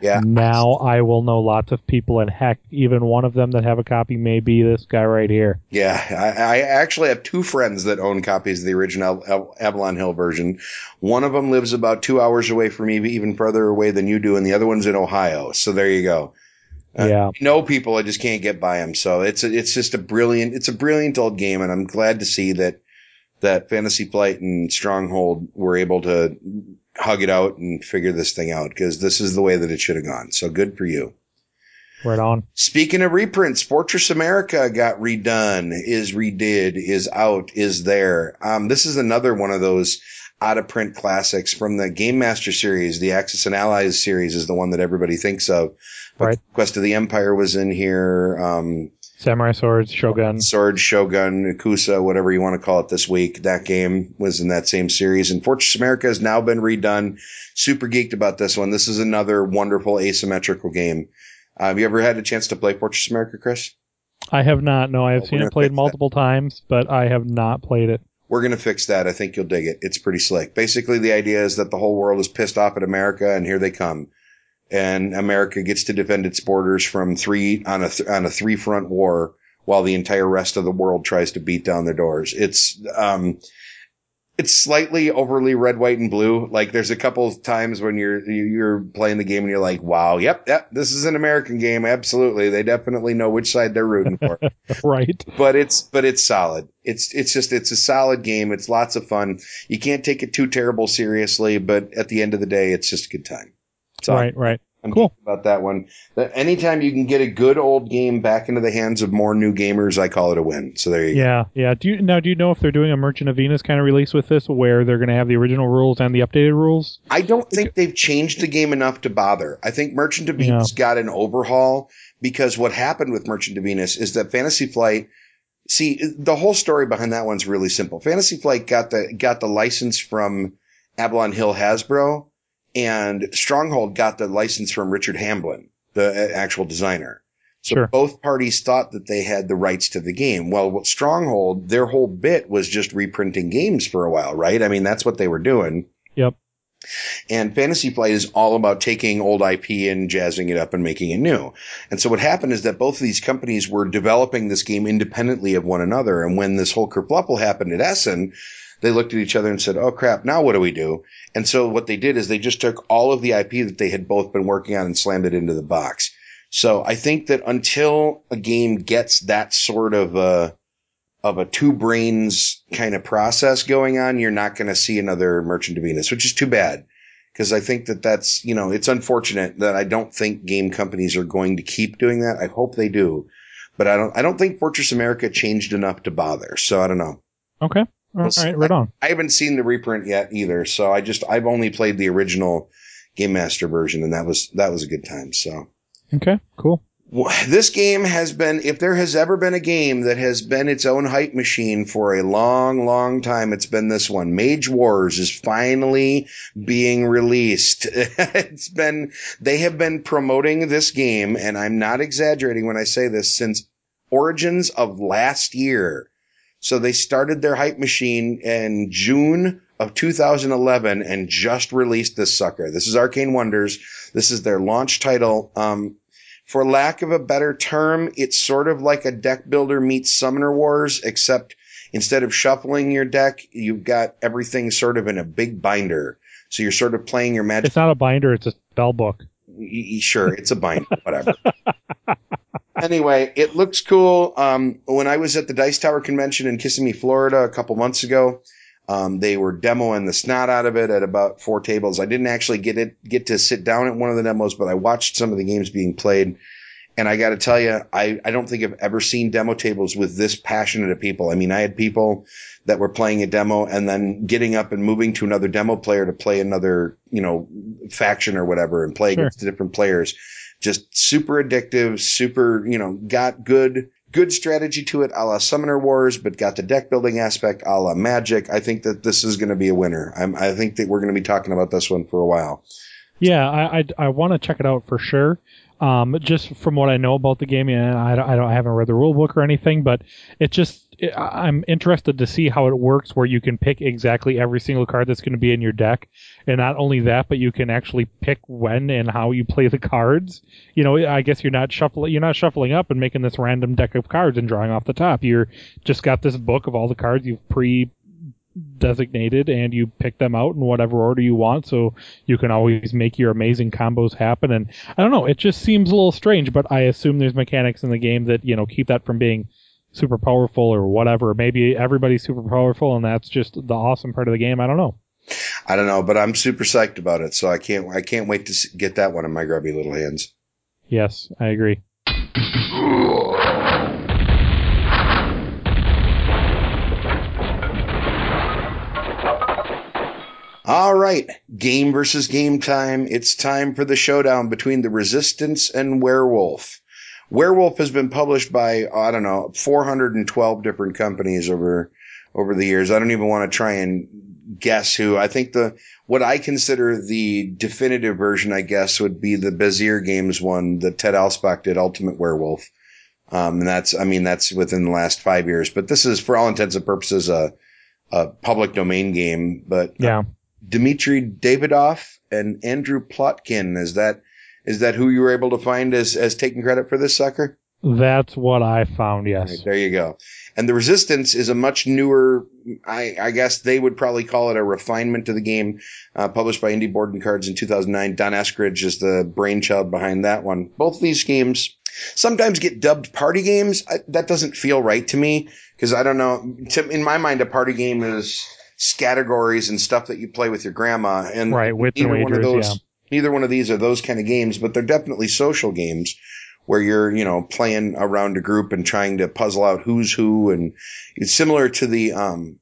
[SPEAKER 1] Yeah.
[SPEAKER 2] Now I will know lots of people, and heck, even one of them that have a copy may be this guy right here.
[SPEAKER 1] Yeah, I, I actually have two friends that own copies of the original Avalon Hill version. One of them lives about two hours away from me, even further away than you do, and the other one's in Ohio. So there you go.
[SPEAKER 2] Uh, yeah.
[SPEAKER 1] I know people, I just can't get by them. So it's a, it's just a brilliant, it's a brilliant old game, and I'm glad to see that that Fantasy Flight and Stronghold were able to hug it out and figure this thing out because this is the way that it should have gone. So good for you.
[SPEAKER 2] Right on.
[SPEAKER 1] Speaking of reprints, Fortress America got redone, is redid, is out, is there. Um, this is another one of those out of print classics from the Game Master series. The Axis and Allies series is the one that everybody thinks of. But right. Quest of the Empire was in here. Um,
[SPEAKER 2] Samurai Swords, Shogun.
[SPEAKER 1] Sword, Shogun, Ikusa, whatever you want to call it this week. That game was in that same series. And Fortress America has now been redone. Super geeked about this one. This is another wonderful asymmetrical game. Uh, have you ever had a chance to play Fortress America, Chris?
[SPEAKER 2] I have not. No, I have seen it played multiple that. times, but I have not played it.
[SPEAKER 1] We're going to fix that. I think you'll dig it. It's pretty slick. Basically, the idea is that the whole world is pissed off at America, and here they come and America gets to defend its borders from three on a th- on a three front war while the entire rest of the world tries to beat down their doors. It's um it's slightly overly red, white, and blue. Like there's a couple of times when you're you're playing the game and you're like, "Wow, yep, yep, this is an American game. Absolutely, they definitely know which side they're rooting for."
[SPEAKER 2] right.
[SPEAKER 1] But it's but it's solid. It's it's just it's a solid game. It's lots of fun. You can't take it too terrible seriously, but at the end of the day, it's just a good time.
[SPEAKER 2] So right, right.
[SPEAKER 1] I'm cool about that one. Anytime you can get a good old game back into the hands of more new gamers, I call it a win. So there you
[SPEAKER 2] yeah, go. Yeah, yeah. Do you now? Do you know if they're doing a Merchant of Venus kind of release with this, where they're going to have the original rules and the updated rules?
[SPEAKER 1] I don't think they've changed the game enough to bother. I think Merchant of Venus yeah. got an overhaul because what happened with Merchant of Venus is that Fantasy Flight. See, the whole story behind that one's really simple. Fantasy Flight got the got the license from Avalon Hill Hasbro and Stronghold got the license from Richard Hamblin, the uh, actual designer. So sure. both parties thought that they had the rights to the game. Well, Stronghold, their whole bit was just reprinting games for a while, right? I mean, that's what they were doing.
[SPEAKER 2] Yep.
[SPEAKER 1] And Fantasy Flight is all about taking old IP and jazzing it up and making it new. And so what happened is that both of these companies were developing this game independently of one another. And when this whole kerpluffle happened at Essen, they looked at each other and said, "Oh crap! Now what do we do?" And so what they did is they just took all of the IP that they had both been working on and slammed it into the box. So I think that until a game gets that sort of a of a two brains kind of process going on, you're not going to see another Merchant of Venus, which is too bad. Because I think that that's, you know, it's unfortunate that I don't think game companies are going to keep doing that. I hope they do. But I don't, I don't think Fortress America changed enough to bother. So I don't know.
[SPEAKER 2] Okay. All right, right on.
[SPEAKER 1] I, I haven't seen the reprint yet either, so I just I've only played the original Game Master version, and that was that was a good time. So
[SPEAKER 2] okay, cool.
[SPEAKER 1] This game has been, if there has ever been a game that has been its own hype machine for a long, long time, it's been this one. Mage Wars is finally being released. it's been, they have been promoting this game, and I'm not exaggerating when I say this, since Origins of last year. So they started their hype machine in June of 2011 and just released this sucker. This is Arcane Wonders. This is their launch title. Um, for lack of a better term, it's sort of like a deck builder meets Summoner Wars, except instead of shuffling your deck, you've got everything sort of in a big binder. So you're sort of playing your magic.
[SPEAKER 2] It's not a binder; it's a spell book.
[SPEAKER 1] Sure, it's a bind, whatever. anyway, it looks cool. Um, when I was at the Dice Tower convention in Kissimmee, Florida, a couple months ago, um, they were demoing the snot out of it at about four tables. I didn't actually get it get to sit down at one of the demos, but I watched some of the games being played. And I got to tell you, I, I don't think I've ever seen demo tables with this passionate of people. I mean, I had people that were playing a demo and then getting up and moving to another demo player to play another, you know, faction or whatever and play sure. against different players. Just super addictive, super, you know, got good good strategy to it, a la Summoner Wars, but got the deck building aspect, a la Magic. I think that this is going to be a winner. I'm, i think that we're going to be talking about this one for a while.
[SPEAKER 2] Yeah, I I, I want to check it out for sure. Um, just from what I know about the game, and I, I, don't, I haven't read the rule book or anything, but it just I'm interested to see how it works where you can pick exactly every single card that's going to be in your deck. And not only that, but you can actually pick when and how you play the cards. You know, I guess you're not shuffling, you're not shuffling up and making this random deck of cards and drawing off the top. You're just got this book of all the cards you've pre designated and you pick them out in whatever order you want so you can always make your amazing combos happen and i don't know it just seems a little strange but i assume there's mechanics in the game that you know keep that from being super powerful or whatever. Maybe everybody's super powerful and that's just the awesome part of the game. I don't know.
[SPEAKER 1] I don't know, but I'm super psyched about it. So I can't, I can't wait to get that one in my grubby little hands.
[SPEAKER 2] Yes, I agree.
[SPEAKER 1] All right, game versus game time. It's time for the showdown between the Resistance and Werewolf. Werewolf has been published by I don't know 412 different companies over over the years. I don't even want to try and guess who. I think the what I consider the definitive version, I guess, would be the Bezier Games one that Ted Alspach did, Ultimate Werewolf. Um, and that's, I mean, that's within the last five years. But this is, for all intents and purposes, a, a public domain game. But
[SPEAKER 2] uh, yeah,
[SPEAKER 1] Dmitry Davidoff and Andrew Plotkin is that is that who you were able to find as as taking credit for this sucker?
[SPEAKER 2] That's what I found. Yes. Right,
[SPEAKER 1] there you go. And the Resistance is a much newer. I, I, guess they would probably call it a refinement to the game, uh, published by Indie Board and Cards in 2009. Don Eskridge is the brainchild behind that one. Both these games sometimes get dubbed party games. I, that doesn't feel right to me because I don't know. To, in my mind, a party game is categories and stuff that you play with your grandma. And
[SPEAKER 2] right, with either one of those, yeah.
[SPEAKER 1] Neither one of these are those kind of games, but they're definitely social games where you're, you know, playing around a group and trying to puzzle out who's who. And it's similar to the, um,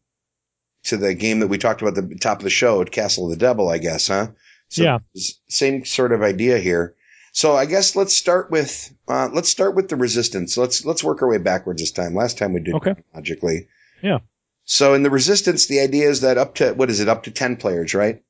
[SPEAKER 1] to the game that we talked about at the top of the show at Castle of the Devil, I guess, huh?
[SPEAKER 2] So yeah.
[SPEAKER 1] Same sort of idea here. So I guess let's start with, uh, let's start with the resistance. Let's, let's work our way backwards this time. Last time we did
[SPEAKER 2] okay.
[SPEAKER 1] logically.
[SPEAKER 2] Yeah.
[SPEAKER 1] So in the resistance, the idea is that up to, what is it, up to 10 players, right?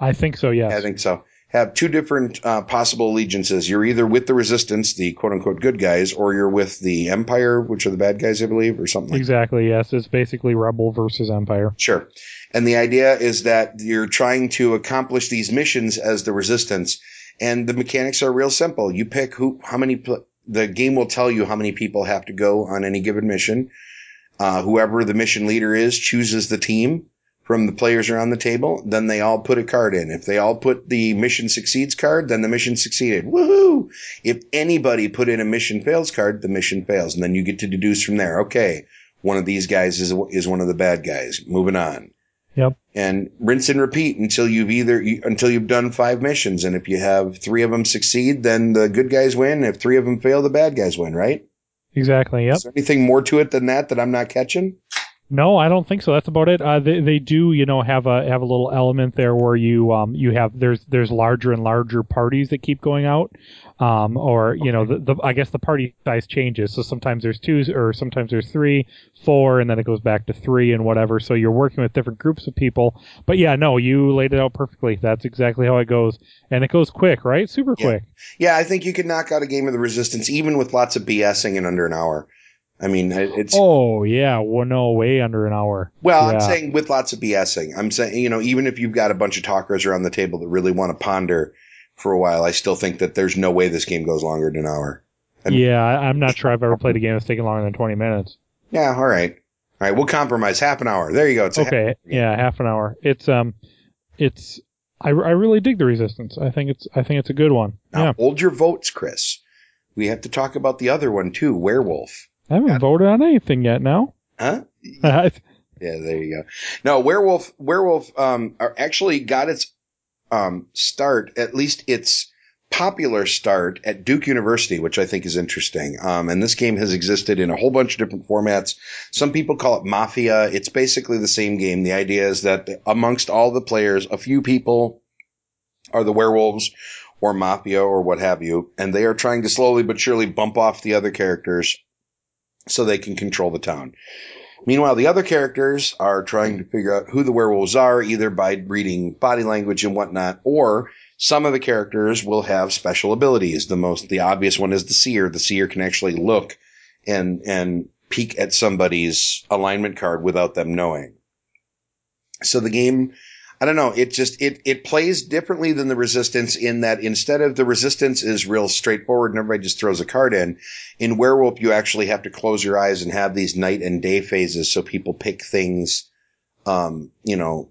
[SPEAKER 2] I think so. Yes.
[SPEAKER 1] I think so. Have two different uh, possible allegiances. You're either with the resistance, the quote unquote good guys, or you're with the empire, which are the bad guys, I believe, or something. Like
[SPEAKER 2] exactly. Yes. It's basically rebel versus empire.
[SPEAKER 1] Sure. And the idea is that you're trying to accomplish these missions as the resistance, and the mechanics are real simple. You pick who, how many. Pl- the game will tell you how many people have to go on any given mission. Uh, whoever the mission leader is chooses the team from the players around the table, then they all put a card in. If they all put the mission succeeds card, then the mission succeeded. Woohoo! If anybody put in a mission fails card, the mission fails. And then you get to deduce from there, okay, one of these guys is, is one of the bad guys. Moving on.
[SPEAKER 2] Yep.
[SPEAKER 1] And rinse and repeat until you've either, until you've done five missions. And if you have three of them succeed, then the good guys win. If three of them fail, the bad guys win, right?
[SPEAKER 2] Exactly. Yep.
[SPEAKER 1] Is there anything more to it than that that I'm not catching?
[SPEAKER 2] No, I don't think so. That's about it. Uh, they they do, you know, have a have a little element there where you um you have there's there's larger and larger parties that keep going out, um or you know the, the I guess the party size changes. So sometimes there's two or sometimes there's three, four, and then it goes back to three and whatever. So you're working with different groups of people. But yeah, no, you laid it out perfectly. That's exactly how it goes, and it goes quick, right? Super
[SPEAKER 1] yeah.
[SPEAKER 2] quick.
[SPEAKER 1] Yeah, I think you could knock out a game of the Resistance even with lots of BSing in under an hour. I mean, it's
[SPEAKER 2] Oh yeah, well no, way under an hour.
[SPEAKER 1] well, I'm saying with lots of BSing. I'm saying, you know, even if you've got a bunch of talkers around the table that really want to ponder for a while, I still think that there's no way this game goes longer than an hour. I mean-
[SPEAKER 2] yeah, I'm not sure I've ever played a game that's taken longer than 20 minutes.
[SPEAKER 1] Yeah, all right. All right, we'll compromise half an hour. There you go. It's a half-
[SPEAKER 2] Okay, yeah, half an hour. It's um, it's I, I really dig the Resistance. I think it's I think it's a good one.
[SPEAKER 1] now
[SPEAKER 2] Yeah,
[SPEAKER 1] hold your votes, Chris. We have to talk about the other one too, Werewolf.
[SPEAKER 2] I haven't voted on anything yet. Now,
[SPEAKER 1] Huh? Yeah, there you go. No, Werewolf Werewolf um are actually got its um start, at least its popular start at Duke University, which I think is interesting. Um and this game has existed in a whole bunch of different formats. Some people call it Mafia. It's basically the same game. The idea is that amongst all the players, a few people are the werewolves or Mafia or what have you, and they are trying to slowly but surely bump off the other characters so they can control the town. Meanwhile, the other characters are trying to figure out who the werewolves are, either by reading body language and whatnot, or some of the characters will have special abilities. The most, the obvious one is the seer. The seer can actually look and, and peek at somebody's alignment card without them knowing. So the game, I don't know, it just, it, it plays differently than the resistance in that instead of the resistance is real straightforward and everybody just throws a card in, in werewolf you actually have to close your eyes and have these night and day phases so people pick things um, you know,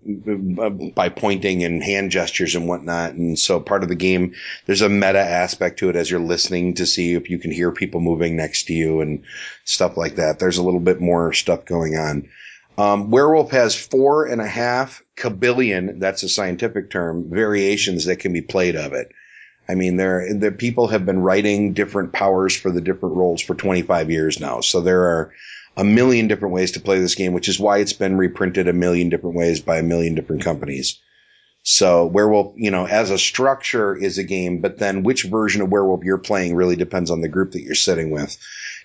[SPEAKER 1] by pointing and hand gestures and whatnot. And so part of the game, there's a meta aspect to it as you're listening to see if you can hear people moving next to you and stuff like that. There's a little bit more stuff going on. Um, Werewolf has four and a half kabillion, that's a scientific term, variations that can be played of it. I mean, there, the people have been writing different powers for the different roles for 25 years now. So there are a million different ways to play this game, which is why it's been reprinted a million different ways by a million different companies. So Werewolf, you know, as a structure is a game, but then which version of Werewolf you're playing really depends on the group that you're sitting with,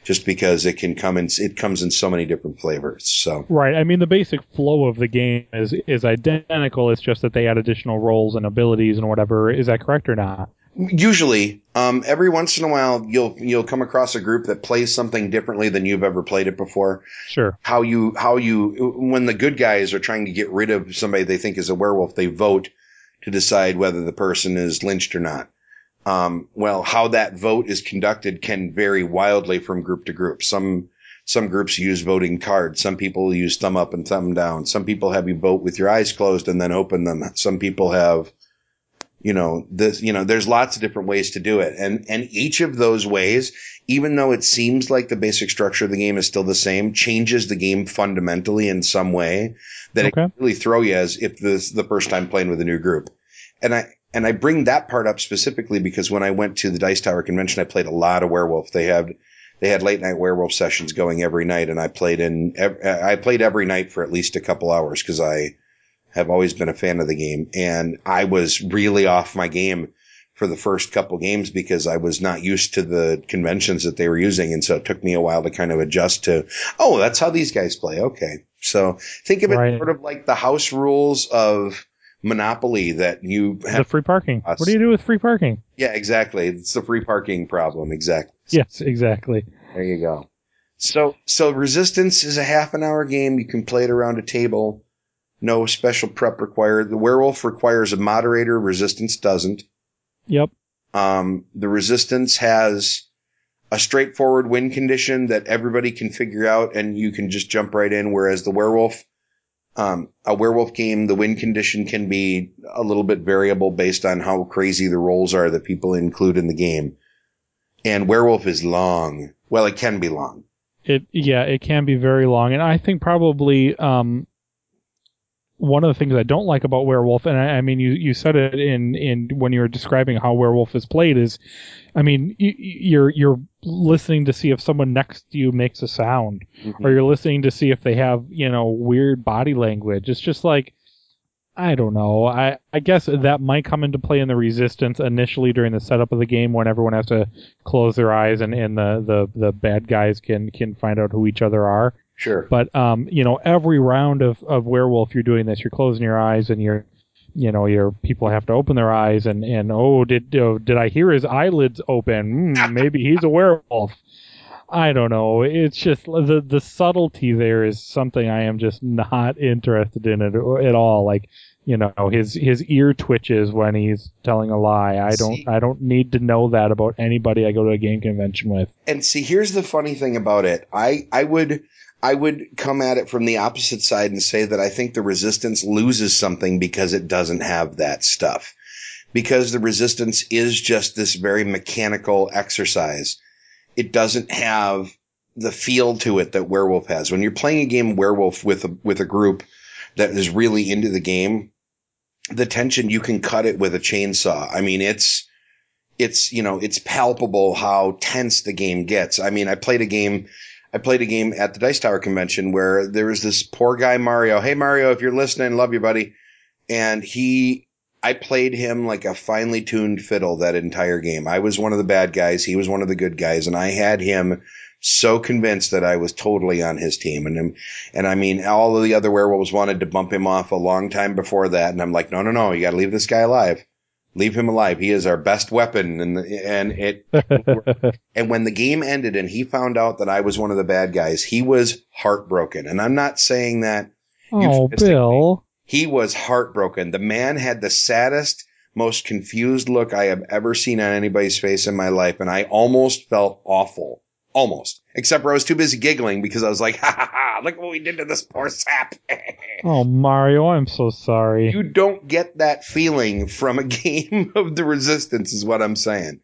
[SPEAKER 1] just because it can come in, it comes in so many different flavors. So
[SPEAKER 2] right. I mean, the basic flow of the game is is identical. It's just that they add additional roles and abilities and whatever. Is that correct or not?
[SPEAKER 1] usually, um, every once in a while, you'll you'll come across a group that plays something differently than you've ever played it before.
[SPEAKER 2] Sure.
[SPEAKER 1] how you how you when the good guys are trying to get rid of somebody they think is a werewolf, they vote to decide whether the person is lynched or not. Um, well, how that vote is conducted can vary wildly from group to group. Some some groups use voting cards. Some people use thumb up and thumb down. Some people have you vote with your eyes closed and then open them. Some people have, you know, this, you know, there's lots of different ways to do it. And, and each of those ways, even though it seems like the basic structure of the game is still the same, changes the game fundamentally in some way that it can really throw you as if this is the first time playing with a new group. And I, and I bring that part up specifically because when I went to the Dice Tower convention, I played a lot of werewolf. They had, they had late night werewolf sessions going every night and I played in, I played every night for at least a couple hours because I have always been a fan of the game and I was really off my game for the first couple games because I was not used to the conventions that they were using. And so it took me a while to kind of adjust to, oh, that's how these guys play. Okay. So think of it
[SPEAKER 2] Right.
[SPEAKER 1] sort of like the house rules of Monopoly that you have.
[SPEAKER 2] The free parking.
[SPEAKER 1] Us.
[SPEAKER 2] What do you do with free parking?
[SPEAKER 1] Yeah, exactly. It's the free parking problem. Exactly.
[SPEAKER 2] Yes, exactly.
[SPEAKER 1] There you go. So, so resistance is a half an hour game. You can play it around a table. No special prep required. The werewolf requires a moderator. Resistance doesn't.
[SPEAKER 2] Yep.
[SPEAKER 1] Um, the resistance has a straightforward win condition that everybody can figure out and you can just jump right in. Whereas the werewolf, um, a werewolf game, the win condition can be a little bit variable based on how crazy the rolls are that people include in the game. And werewolf is long. Well, it can be long.
[SPEAKER 2] It yeah, it can be very long, and I think probably um, one of the things I don't like about Werewolf, and I, I mean you you said it in in when you were describing how Werewolf is played is, I mean you, you're you're listening to see if someone next to you makes a sound, or you're listening to see if they have you know weird body language. It's just like I don't know. I I guess that might come into play in the resistance initially during the setup of the game when everyone has to close their eyes and, and the, the, the bad guys can can find out who each other are.
[SPEAKER 1] Sure.
[SPEAKER 2] But um, you know, every round of, of werewolf you're doing this, you're closing your eyes and you're you know, your people have to open their eyes and, and oh did oh, did I hear his eyelids open? Hmm, maybe he's a werewolf. I don't know. It's just the the subtlety there is something I am just not interested in at, at all. Like you know his his ear twitches when he's telling a lie. I don't
[SPEAKER 1] See-
[SPEAKER 2] I don't need to know that about anybody I go to a game convention with.
[SPEAKER 1] And see, here's the funny thing about it. I, I would, I would come at it from the opposite side and say that I think the resistance loses something because it doesn't have that stuff. Because the resistance is just this very mechanical exercise. It doesn't have the feel to it that Werewolf has. When you're playing a game Werewolf with a, with a group that is really into the game, the tension, you can cut it with a chainsaw. I mean, it's, it's you know it's palpable how tense the game gets. I mean, I played a game, I played a game at the Dice Tower convention where there was this poor guy Mario. Hey Mario, if you're listening, love you, buddy. And he, I played him like a finely tuned fiddle that entire game. I was one of the bad guys, he was one of the good guys, and I had him so convinced that I was totally on his team. And um, and I mean, all of the other werewolves wanted to bump him off a long time before that, and I'm like, no, no, no, you got to leave this guy alive leave him alive. He is our best weapon. And, and it, and when the game ended and he found out that I was one of the bad guys, he was heartbroken. And I'm not saying that
[SPEAKER 2] oh, Bill.
[SPEAKER 1] he was heartbroken. The man had the saddest, most confused look I have ever seen on anybody's face in my life. And I almost felt awful. Almost. Except for I was too busy giggling because I was like, ha ha ha, look what we did to this poor sap.
[SPEAKER 2] Oh, Mario, I'm so sorry.
[SPEAKER 1] you don't get that feeling from a game of the resistance is what i'm saying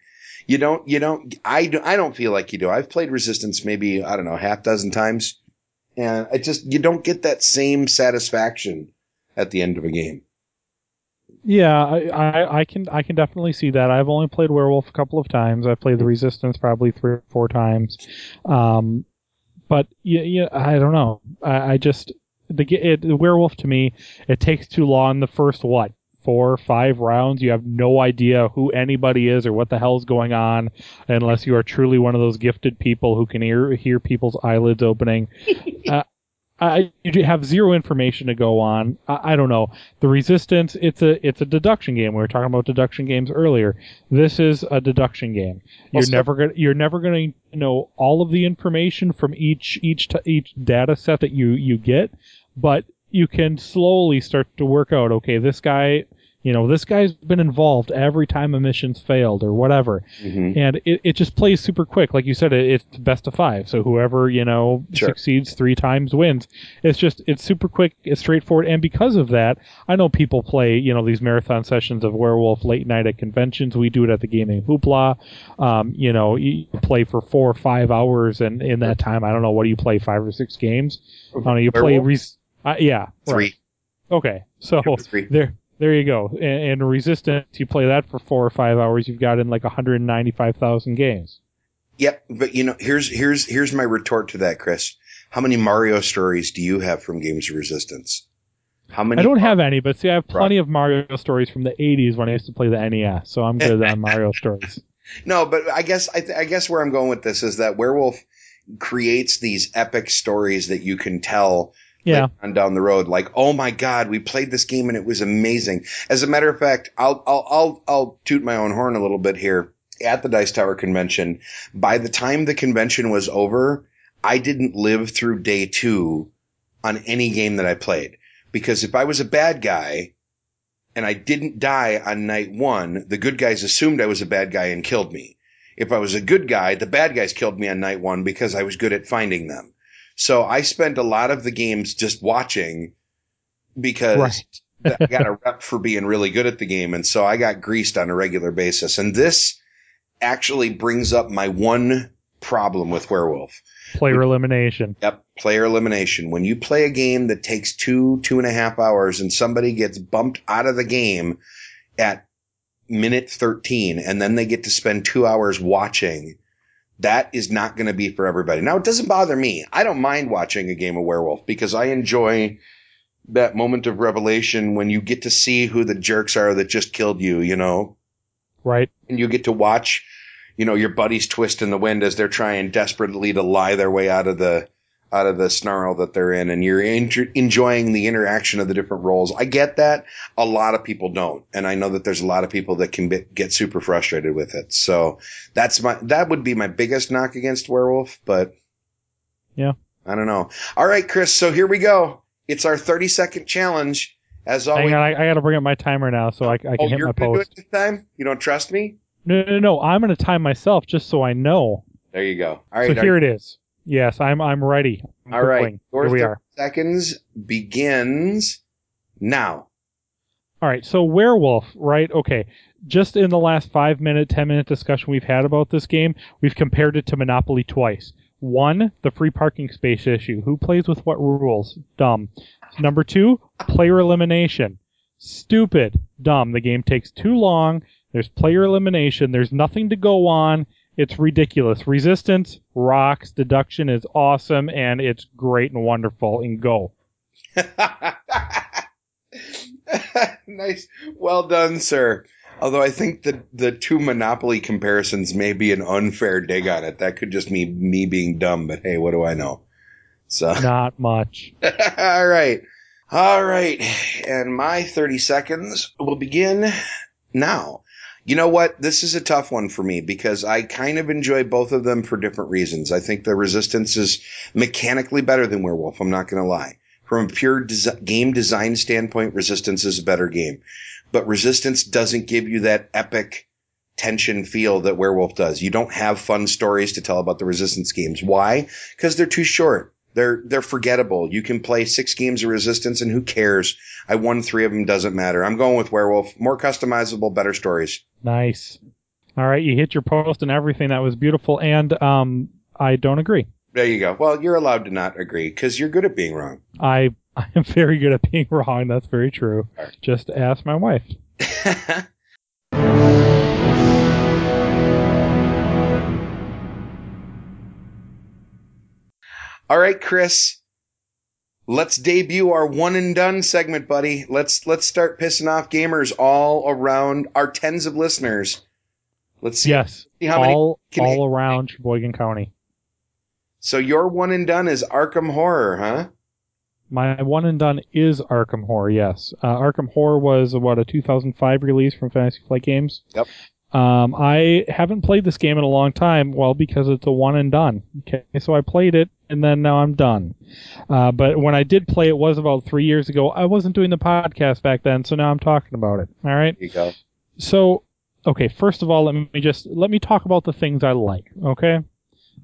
[SPEAKER 1] you don't you don't i, do, I don't feel like you do i've played resistance maybe i don't know half dozen times and I just you don't get that same satisfaction at the end of a game
[SPEAKER 2] Yeah, I, I, I can I can definitely see that. I've only played Werewolf a couple of times. I've played the Resistance probably three or four times. Um, but yeah, yeah, I don't know. I, I just the, it, the Werewolf to me, it takes too long. The first what four or five rounds, you have no idea who anybody is or what the hell's going on, unless you are truly one of those gifted people who can hear hear people's eyelids opening. uh, I you have zero information to go on. I, I don't know. The resistance, it's a it's a deduction game. We were talking about deduction games earlier. This is a deduction game. You're never gonna you're never gonna know all of the information from each each t- each data set that you you get, but you can slowly start to work out. Okay, this guy. You know, this guy's been involved every time a mission's failed or whatever.
[SPEAKER 1] Mm-hmm.
[SPEAKER 2] and it, it just plays super quick. Like you said it, it's best of five. So whoever you know
[SPEAKER 1] Sure.
[SPEAKER 2] succeeds three times wins. It's just it's super quick it's straightforward. And because of that i know people play you know these marathon sessions of werewolf late night at conventions. We do it at the gaming hoopla. Um, you know you play for four or five hours and in that time i don't know what do you play five or six games? I don't know you play
[SPEAKER 1] Werewolf?
[SPEAKER 2] res- uh, yeah
[SPEAKER 1] three.
[SPEAKER 2] Right. okay. So
[SPEAKER 1] three.
[SPEAKER 2] there there you go. And, and resistance you play that for four or five hours you've got in like 195000 games.
[SPEAKER 1] Yep but you know here's here's here's my retort to that chris. How many mario stories do you have from games of resistance? How many
[SPEAKER 2] I don't have any, but see, I have plenty of Mario stories from the '80s when I used to play the NES, so I'm good on Mario stories.
[SPEAKER 1] No, but I guess I, th- I guess where I'm going with this is that Werewolf creates these epic stories that you can tell
[SPEAKER 2] Yeah,
[SPEAKER 1] on down the road. Like, oh my god, we played this game and it was amazing. As a matter of fact, I'll I'll I'll, I'll toot my own horn a little bit here. At the Dice Tower convention, by the time the convention was over, I didn't live through day two on any game that I played. Because if I was a bad guy and I didn't die on night one, the good guys assumed I was a bad guy and killed me. If I was a good guy, the bad guys killed me on night one because I was good at finding them. So I spent a lot of the games just watching because
[SPEAKER 2] Right.
[SPEAKER 1] I got a rep for being really good at the game. And so I got greased on a regular basis. And this actually brings up my one problem with Werewolf.
[SPEAKER 2] player elimination.
[SPEAKER 1] Yep. Player elimination. When you play a game that takes two, two and a half hours and somebody gets bumped out of the game at minute 13 and then they get to spend two hours watching, that is not going to be for everybody. Now, it doesn't bother me. I don't mind watching a game of werewolf because I enjoy that moment of revelation when you get to see who the jerks are that just killed you, you know,
[SPEAKER 2] Right.
[SPEAKER 1] and you get to watch, you know, your buddies twist in the wind as they're trying desperately to lie their way out of the out of the snarl that they're in and you're en- enjoying the interaction of the different roles. I get that. A lot of people don't. And I know that there's a lot of people that can be, get super frustrated with it. So that's my, that would be my biggest knock against werewolf, but
[SPEAKER 2] Yeah.
[SPEAKER 1] I don't know. All right, Chris. So here we go. It's our 30 second challenge. As always.
[SPEAKER 2] Hang on, I, I got to bring up my timer now so I, I can
[SPEAKER 1] oh,
[SPEAKER 2] hit my
[SPEAKER 1] gonna do it
[SPEAKER 2] post.
[SPEAKER 1] this time? You don't trust me?
[SPEAKER 2] No, no, no. I'm going to time myself just so I know.
[SPEAKER 1] There you go. All right.
[SPEAKER 2] so here it is. Yes, I'm I'm ready. I'm
[SPEAKER 1] All right.
[SPEAKER 2] Here we are.
[SPEAKER 1] Seconds begins now.
[SPEAKER 2] All right, so werewolf, right? Okay. Just in the last five minute, ten minute discussion we've had about this game, we've compared it to Monopoly twice. One, the free parking space issue. Who plays with what rules? Dumb. Number two, player elimination. Stupid. Dumb. The game takes too long. There's player elimination. There's nothing to go on. It's ridiculous. Resistance rocks. Deduction is awesome, and it's great and wonderful. And go.
[SPEAKER 1] nice. Well done, sir. Although I think the the two Monopoly comparisons may be an unfair dig on it. That could just be me being dumb, but hey, what do I know? So
[SPEAKER 2] Not much.
[SPEAKER 1] all right. All right. And my 30 seconds will begin now. You know what? This is a tough one for me because I kind of enjoy both of them for different reasons. I think the Resistance is mechanically better than Werewolf. I'm not going to lie. From a pure des- game design standpoint, Resistance is a better game. But Resistance doesn't give you that epic tension feel that Werewolf does. You don't have fun stories to tell about the Resistance games. Why? Because they're too short. They're they're forgettable. You can play six games of Resistance and who cares? I won three of them. Doesn't matter. I'm going with Werewolf. More customizable, better stories.
[SPEAKER 2] Nice. All right, you hit your post and everything. That was beautiful. And um, I don't agree.
[SPEAKER 1] There you go. Well, you're allowed to not agree because you're good at being wrong.
[SPEAKER 2] I I am very good at being wrong. That's very true.
[SPEAKER 1] Right.
[SPEAKER 2] Just ask my wife.
[SPEAKER 1] All right, Chris. Let's debut our one and done segment, buddy. Let's let's start pissing off gamers all around our tens of listeners. Let's see,
[SPEAKER 2] Yes,
[SPEAKER 1] see how many.
[SPEAKER 2] all
[SPEAKER 1] can
[SPEAKER 2] all around Sheboygan County.
[SPEAKER 1] So your one and done is Arkham Horror, huh?
[SPEAKER 2] My one and done is Arkham Horror. Yes, uh, Arkham Horror was what a 2005 release from Fantasy Flight Games.
[SPEAKER 1] Yep.
[SPEAKER 2] Um, I haven't played this game in a long time. Well, because it's a one and done. Okay, so I played it and then now I'm done. Uh, but when I did play it was about three years ago. I wasn't doing the podcast back then, so now I'm talking about it. All right.
[SPEAKER 1] There you go.
[SPEAKER 2] So, okay, first of all, let me just let me talk about the things I like, okay?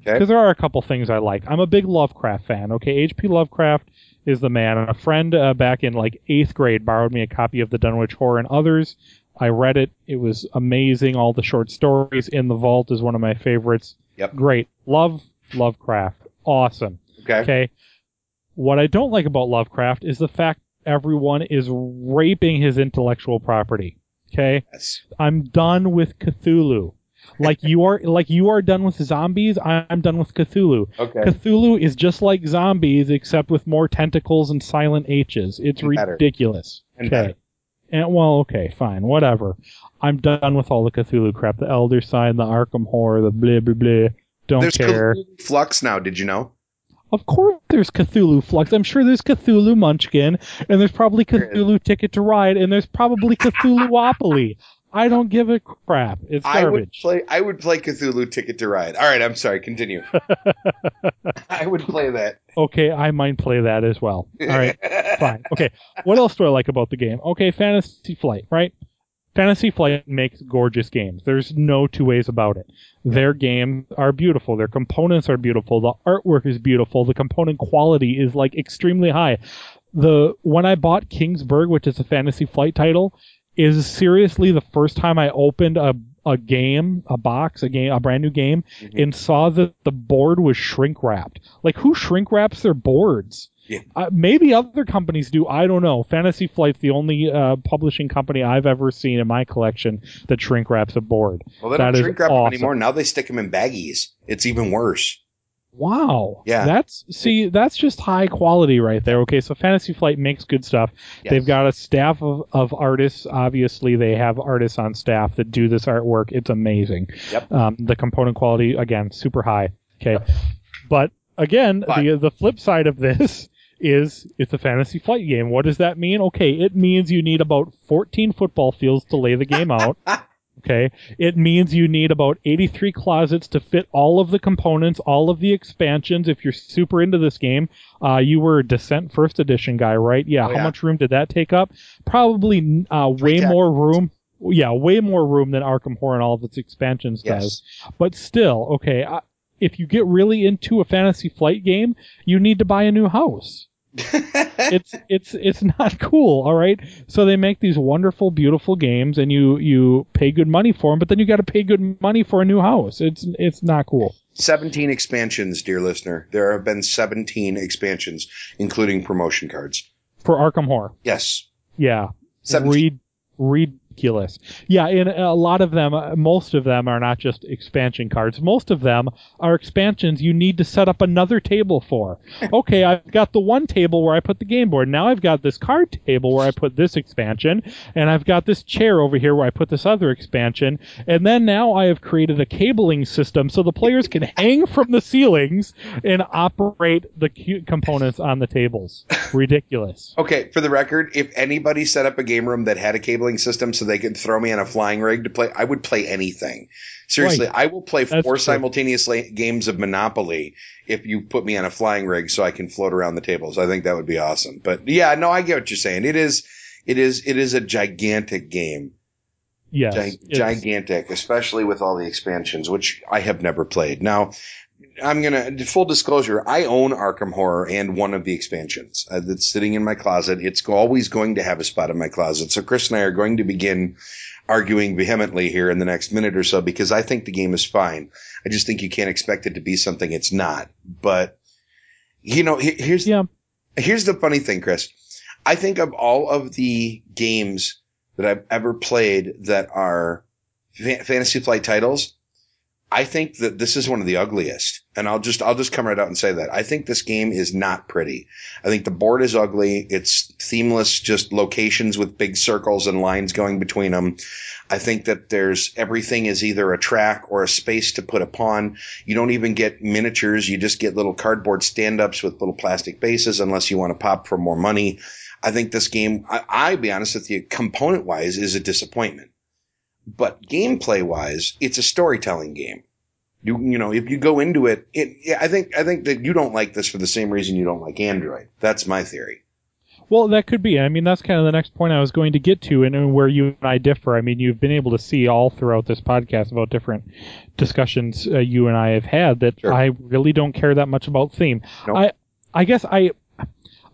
[SPEAKER 1] Okay.
[SPEAKER 2] Because there are a couple things I like. I'm a big Lovecraft fan, okay? H.P. Lovecraft is the man. A friend uh, back in like eighth grade borrowed me a copy of the Dunwich Horror and others. I read it. It was amazing. All the short stories in the vault is one of my favorites.
[SPEAKER 1] Yep.
[SPEAKER 2] Great. Love Lovecraft. Awesome.
[SPEAKER 1] Okay.
[SPEAKER 2] Okay. What I don't like about Lovecraft is the fact everyone is raping his intellectual property. Okay.
[SPEAKER 1] Yes.
[SPEAKER 2] I'm done with Cthulhu. Like you are like you are done with zombies, I'm done with Cthulhu.
[SPEAKER 1] Okay.
[SPEAKER 2] Cthulhu is just like zombies except with more tentacles and silent H's. It's
[SPEAKER 1] And better.
[SPEAKER 2] ridiculous.
[SPEAKER 1] And
[SPEAKER 2] okay.
[SPEAKER 1] better.
[SPEAKER 2] And well, okay, fine, whatever. I'm done with all the Cthulhu crap. The Elder Sign, the Arkham Horror, the blah blah blah. Don't
[SPEAKER 1] There's
[SPEAKER 2] care.
[SPEAKER 1] Cthulhu Fluxx now. Did you know?
[SPEAKER 2] Of course, there's Cthulhu Fluxx. I'm sure there's Cthulhu Munchkin, and there's probably Cthulhu Ticket to Ride, and there's probably Cthulhuopoly. I don't give a crap. It's
[SPEAKER 1] I would
[SPEAKER 2] garbage.
[SPEAKER 1] play. I would play Cthulhu Ticket to Ride. All right. I'm sorry. Continue. I would play that.
[SPEAKER 2] Okay, I might play that as well. All right, fine. Okay, what else do I like about the game? Okay, Fantasy Flight, right? Fantasy Flight makes gorgeous games. There's no two ways about it. Their games are beautiful. Their components are beautiful. The artwork is beautiful. The component quality is like extremely high. The when I bought Kingsburg, which is a Fantasy Flight title, is seriously the first time I opened a a game, a box, a game, a brand new game,
[SPEAKER 1] Mhm.
[SPEAKER 2] and saw that the board was shrink wrapped. Like who shrink wraps their boards?
[SPEAKER 1] Yeah.
[SPEAKER 2] Uh, maybe other companies do. I don't know. Fantasy Flight's the only uh, publishing company I've ever seen in my collection that shrink wraps a board.
[SPEAKER 1] Well, they
[SPEAKER 2] That
[SPEAKER 1] don't shrink wrap them
[SPEAKER 2] awesome.
[SPEAKER 1] anymore. Now they stick them in baggies. It's even worse.
[SPEAKER 2] Wow.
[SPEAKER 1] Yeah.
[SPEAKER 2] That's see, that's just high quality right there. Okay, so Fantasy Flight makes good stuff.
[SPEAKER 1] Yes.
[SPEAKER 2] They've got a staff of, of artists. Obviously, they have artists on staff that do this artwork. It's amazing.
[SPEAKER 1] Yep.
[SPEAKER 2] Um, the component quality again, super high. Okay, but again,
[SPEAKER 1] But-
[SPEAKER 2] the the flip side of this is it's a fantasy flight game. What does that mean? Okay, it means you need about 14 football fields to lay the game out. Okay, it means you need about 83 closets to fit all of the components, all of the expansions. If you're super into this game, uh, you were a Descent First Edition guy, right? Yeah.
[SPEAKER 1] Oh,
[SPEAKER 2] How much room did that take up? Probably uh, way more room. Yeah, way more room than Arkham Horror and all of its expansions does.
[SPEAKER 1] Yes.
[SPEAKER 2] But still, okay. I, if you get really into a fantasy flight game, you need to buy a new house. it's it's it's not cool all right so they make these wonderful beautiful games and you you pay good money for them but then you got to pay good money for a new house it's it's not cool
[SPEAKER 1] 17 expansions, dear listener. There have been 17 expansions, including promotion cards.
[SPEAKER 2] for arkham horror
[SPEAKER 1] Yes.
[SPEAKER 2] yeah
[SPEAKER 1] 17.
[SPEAKER 2] Reed, ridiculous. Yeah and a lot of them uh, most of them are not just expansion cards. Most of them are expansions you need to set up another table for. Okay i've got the one table where i put the game board. Now i've got this card table where i put this expansion and i've got this chair over here where i put this other expansion. And then now i have created a cabling system so the players can hang from the ceilings and operate the components on the tables. Ridiculous.
[SPEAKER 1] Okay, for the record, if anybody set up a game room that had a cabling system so they could throw me on a flying rig to play, I would play anything. Seriously, I will play
[SPEAKER 2] That's
[SPEAKER 1] four
[SPEAKER 2] true.
[SPEAKER 1] simultaneous games of Monopoly if you put me on a flying rig so I can float around the tables. I think that would be awesome. But yeah, no, I get what you're saying. It is, it is, it is a gigantic game.
[SPEAKER 2] yes
[SPEAKER 1] Gi- gigantic, especially with all the expansions, which I have never played. Now, I'm gonna full disclosure. I own Arkham Horror and one of the expansions uh, that's sitting in my closet. It's always going to have a spot in my closet. So Chris and I are going to begin arguing vehemently here in the next minute or so because I think the game is fine. I just think you can't expect it to be something it's not. But you know, here's
[SPEAKER 2] yeah
[SPEAKER 1] Here's the funny thing, Chris. I think of all of the games that I've ever played that are fa- fantasy flight titles. I think that this is one of the ugliest. And I'll just, I'll just come right out and say that. I think this game is not pretty. I think the board is ugly. It's themeless, just locations with big circles and lines going between them. I think that there's everything is either a track or a space to put a pawn. You don't even get miniatures. You just get little cardboard stand ups with little plastic bases unless you want to pop for more money. I think this game, I, I be honest with you, component wise is a disappointment, but gameplay wise, it's a storytelling game. You, you know, if you go into it, it, yeah, I think, I think that you don't like this for the same reason you don't like Android. That's my theory.
[SPEAKER 2] Well, that could be. I mean, that's kind of the next point I was going to get to, and, where you and I differ. I mean, you've been able to see all throughout this podcast about different discussions uh, you and I have had that
[SPEAKER 1] Sure.
[SPEAKER 2] I really don't care that much about theme.
[SPEAKER 1] Nope.
[SPEAKER 2] I, I guess I,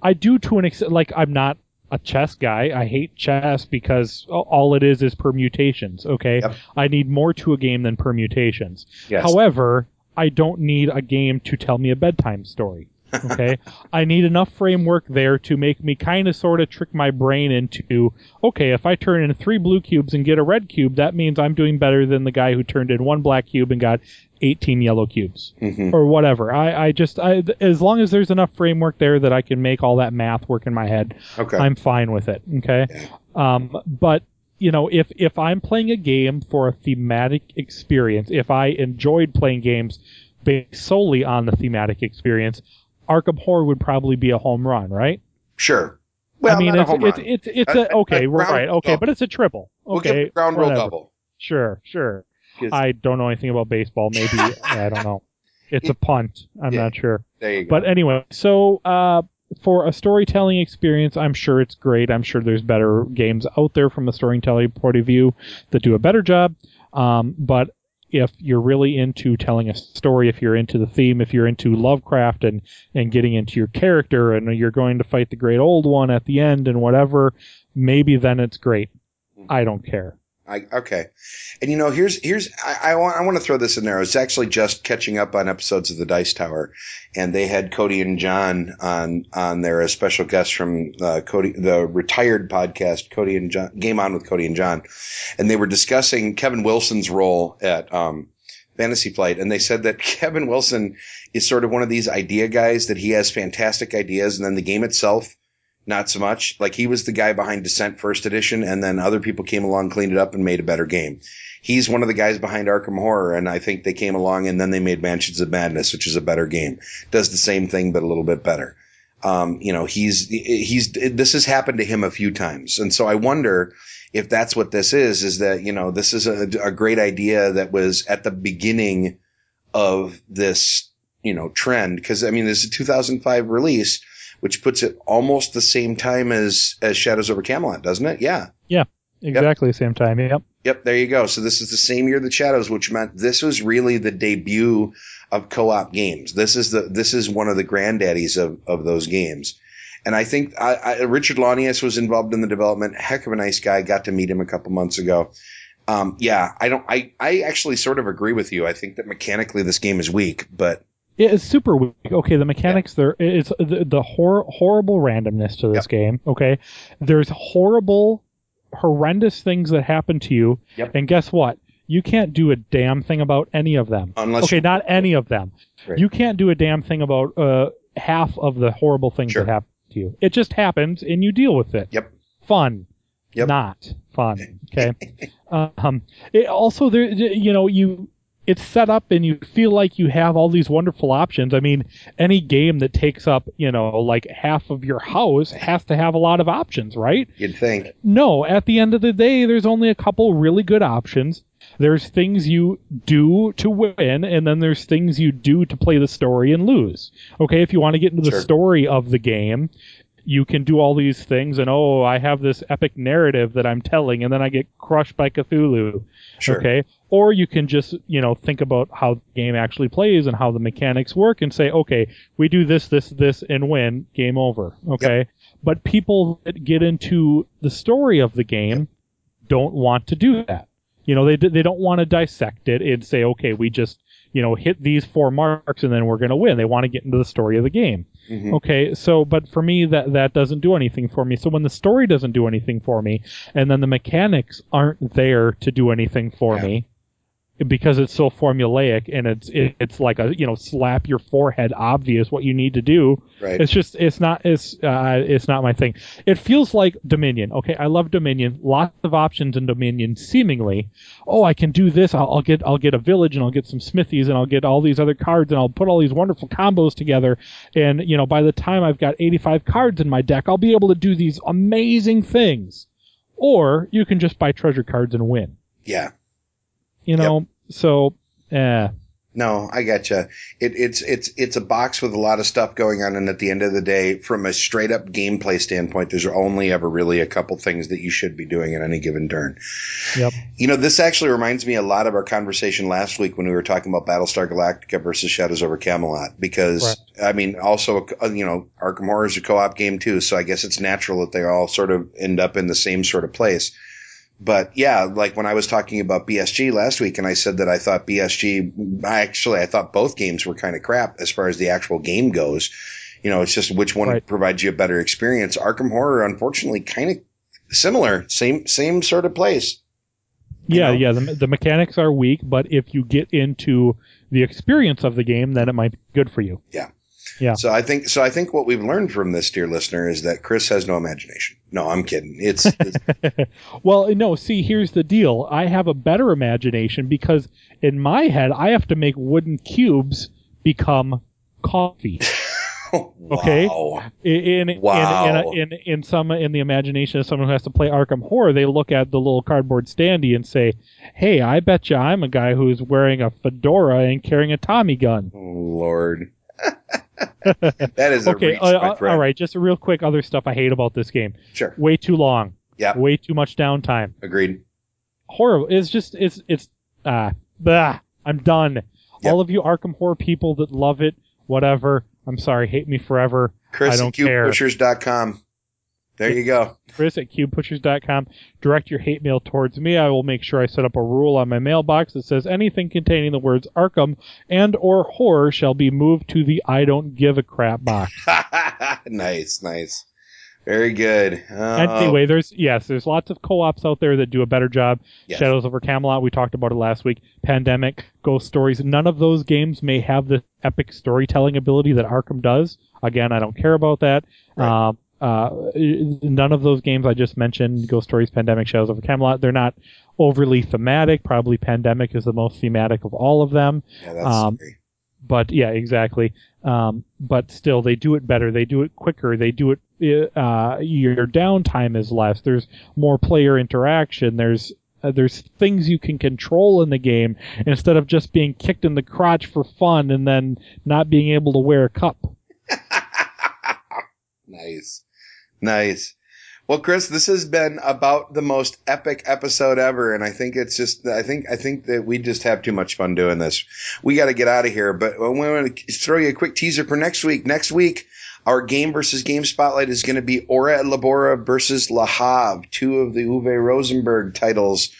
[SPEAKER 2] I do to an extent. Like, I'm not a chess guy. I hate chess because all it is is permutations. Okay,
[SPEAKER 1] Yep.
[SPEAKER 2] I need more to a game than permutations.
[SPEAKER 1] Yes.
[SPEAKER 2] However, I don't need a game to tell me a bedtime story. Okay. I need enough framework there to make me kind of sort of trick my brain into, okay, if I turn in three blue cubes and get a red cube, that means I'm doing better than the guy who turned in one black cube and got 18 yellow cubes
[SPEAKER 1] Mhm.
[SPEAKER 2] or whatever. I, I just, I, as long as there's enough framework there that I can make all that math work in my head,
[SPEAKER 1] Okay.
[SPEAKER 2] I'm fine with it. Okay. Um, but you know, if if I'm playing a game for a thematic experience, if I enjoyed playing games based solely on the thematic experience, Arkham Horror would probably be a home run, right?
[SPEAKER 1] sure. Well,
[SPEAKER 2] I mean,
[SPEAKER 1] a
[SPEAKER 2] it's it's,
[SPEAKER 1] run.
[SPEAKER 2] it's it's
[SPEAKER 1] A-
[SPEAKER 2] a okay,
[SPEAKER 1] a
[SPEAKER 2] we're
[SPEAKER 1] ground
[SPEAKER 2] right, okay,
[SPEAKER 1] double.
[SPEAKER 2] but it's a triple.
[SPEAKER 1] we'll
[SPEAKER 2] Okay,
[SPEAKER 1] ground roll
[SPEAKER 2] whatever.
[SPEAKER 1] double.
[SPEAKER 2] Sure, sure. I don't know anything about baseball. Maybe I don't know. It's a punt. I'm
[SPEAKER 1] Yeah.
[SPEAKER 2] not sure.
[SPEAKER 1] there you go.
[SPEAKER 2] But anyway, so uh, for a storytelling experience, I'm sure it's great. I'm sure there's better games out there from a storytelling point of view that do a better job. Um, but if you're really into telling a story, if you're into the theme, if you're into Lovecraft and and getting into your character, and you're going to fight the great old one at the end and whatever, maybe then it's great. I don't care.
[SPEAKER 1] I, okay. And you know, here's here's I, I want I want to throw this in there. I was actually just catching up on episodes of the Dice Tower, and they had Cody and John on on there as special guests from uh, Cody the retired podcast Cody and John Game On with Cody and John, and they were discussing Kevin Wilson's role at um, Fantasy Flight, and they said that Kevin Wilson is sort of one of these idea guys that he has fantastic ideas, and then the game itself not so much. Like he was the guy behind Descent First Edition, and then other people came along, cleaned it up, and made a better game. He's one of the guys behind Arkham Horror, and I think they came along and then they made Mansions of Madness, which is a better game. Does the same thing, but a little bit better. Um, you know, he's he's this has happened to him a few times, and so I wonder if that's what this is. Is that you know this is a, a great idea that was at the beginning of this you know trend because I mean this is a 2005 release which puts it almost the same time as as Shadows over Camelot, doesn't it? Yeah.
[SPEAKER 2] Yeah. Exactly yep. the same time. Yep.
[SPEAKER 1] Yep. There you go. So this is the same year that Shadows, which meant this was really the debut of co-op games. This is the this is one of the granddaddies of of those games. And I think I, I, Richard Launius was involved in the development. Heck of a nice guy. Got to meet him a couple months ago. Um, yeah, I don't. I I actually sort of agree with you. I think that mechanically this game is weak, but
[SPEAKER 2] it's super weak. Okay, the mechanics yeah. there it's the, the hor- horrible randomness to this yep. game. Okay, there's horrible, horrendous things that happen to you,
[SPEAKER 1] yep.
[SPEAKER 2] and guess what? You can't do a damn thing about any of them.
[SPEAKER 1] Unless
[SPEAKER 2] okay, not any of them.
[SPEAKER 1] Right.
[SPEAKER 2] You can't do a damn thing about uh, half of the horrible things
[SPEAKER 1] sure.
[SPEAKER 2] that happen to you. It just happens, and you deal with it.
[SPEAKER 1] Yep.
[SPEAKER 2] Fun.
[SPEAKER 1] Yep.
[SPEAKER 2] Not fun. Okay. um. It also, there, you know, you it's set up and you feel like you have all these wonderful options. I mean, any game that takes up, you know, like half of your house has to have a lot of options, right?
[SPEAKER 1] You'd think.
[SPEAKER 2] No, at the end of the day, there's only a couple really good options. There's things you do to win, and then there's things you do to play the story and lose. Okay, if you want to get into the
[SPEAKER 1] Sure.
[SPEAKER 2] story of the game, you can do all these things, and oh, I have this epic narrative that I'm telling, and then I get crushed by Cthulhu.
[SPEAKER 1] Sure.
[SPEAKER 2] Okay. Or you can just, you know, think about how the game actually plays and how the mechanics work and say, okay, we do this, this, this, and win, game over. Okay. But people that get into the story of the game don't want to do that. You know, they, they don't want to dissect it and say, okay, we just, you know, hit these four marks and then we're going to win. They want to get into the story of the game.
[SPEAKER 1] Mhm.
[SPEAKER 2] Okay, so but for me that that doesn't do anything for me. So when the story doesn't do anything for me, and then the mechanics aren't there to do anything for
[SPEAKER 1] Yeah.
[SPEAKER 2] me, because it's so formulaic and it's it, it's like a you know slap your forehead obvious what you need to do.
[SPEAKER 1] Right.
[SPEAKER 2] It's just it's not it's uh, it's not my thing. It feels like Dominion. Okay, I love Dominion. Lots of options in Dominion. Seemingly, oh, I can do this. I'll, I'll get I'll get a village and I'll get some smithies and I'll get all these other cards and I'll put all these wonderful combos together. And you know, by the time I've got 85 cards in my deck, I'll be able to do these amazing things. Or you can just buy treasure cards and win.
[SPEAKER 1] yeah.
[SPEAKER 2] You know, so eh.
[SPEAKER 1] No, I gotcha. It, it's it's it's a box with a lot of stuff going on, and at the end of the day, from a straight up gameplay standpoint, there's only ever really a couple things that you should be doing at any given turn.
[SPEAKER 2] Yep.
[SPEAKER 1] You know, this actually reminds me a lot of our conversation last week when we were talking about Battlestar Galactica versus Shadows over Camelot. Because I mean, also uh, you know, Arkham Horror is a co-op game too, so I guess it's natural that they all sort of end up in the same sort of place. But yeah, like when I was talking about BSG last week, and I said that I thought BSG, actually I thought both games were kind of crap as far as the actual game goes. You know, it's just which one
[SPEAKER 2] Right.
[SPEAKER 1] provides you a better experience. Arkham Horror, unfortunately, kind of similar, same same sort of place. You
[SPEAKER 2] Yeah,
[SPEAKER 1] know?
[SPEAKER 2] yeah. The, the mechanics are weak, but if you get into the experience of the game, then it might be good for you. Yeah.
[SPEAKER 1] So I think so. I think what we've learned from this, dear listener, is that Chris has no imagination. No, I'm kidding. It's, it's
[SPEAKER 2] well, no, see, here's the deal. I have a better imagination because in my head, I have to make wooden cubes become coffee. Okay.
[SPEAKER 1] wow.
[SPEAKER 2] In in,
[SPEAKER 1] Wow.
[SPEAKER 2] in, in, in, in some in the imagination of someone who has to play Arkham Horror, they look at the little cardboard standee and say, "Hey, I bet you I'm a guy who's wearing a fedora and carrying a Tommy gun."
[SPEAKER 1] Oh, Lord. that is a
[SPEAKER 2] okay, uh, uh, all right. Just a real quick other stuff I hate about this game.
[SPEAKER 1] Sure.
[SPEAKER 2] Way too long.
[SPEAKER 1] Yeah.
[SPEAKER 2] Way too much downtime.
[SPEAKER 1] Agreed.
[SPEAKER 2] Horrible. It's just it's it's ah bah. I'm done.
[SPEAKER 1] Yep.
[SPEAKER 2] All of you Arkham Horror people that love it, whatever. I'm sorry. Hate me forever.
[SPEAKER 1] Chris
[SPEAKER 2] I don't care.
[SPEAKER 1] cubepushers.com. There you go.
[SPEAKER 2] Chris at cubepushers.com. Direct your hate mail towards me. I will make sure I set up a rule on my mailbox that says anything containing the words Arkham and or horror shall be moved to the I don't give a crap box.
[SPEAKER 1] nice, nice. Very good. Uh,
[SPEAKER 2] Anyway, there's yes, there's lots of co-ops out there that do a better job.
[SPEAKER 1] Yes.
[SPEAKER 2] Shadows over Camelot, we talked about it last week. Pandemic, Ghost Stories. None of those games may have the epic storytelling ability that Arkham does. Again, I don't care about that.
[SPEAKER 1] Right.
[SPEAKER 2] Um, uh, none of those games I just mentioned, Ghost Stories, Pandemic, Shadows of Camelot, they're not overly thematic. Probably Pandemic is the most thematic of all of them.
[SPEAKER 1] Yeah, that's
[SPEAKER 2] Um,
[SPEAKER 1] scary.
[SPEAKER 2] but yeah, exactly. Um, but still, they do it better. They do it quicker. They do it. Uh, your downtime is less. There's more player interaction. There's uh, there's things you can control in the game instead of just being kicked in the crotch for fun and then not being able to wear a cup.
[SPEAKER 1] nice. Nice. Well, Chris, this has been about the most epic episode ever, and I think it's just, I think, I think that we just have too much fun doing this. We got to get out of here, but I want to throw you a quick teaser for next week. Next week, our game versus game spotlight is going to be Ora Labora versus Le Havre, two of the Uwe Rosenberg titles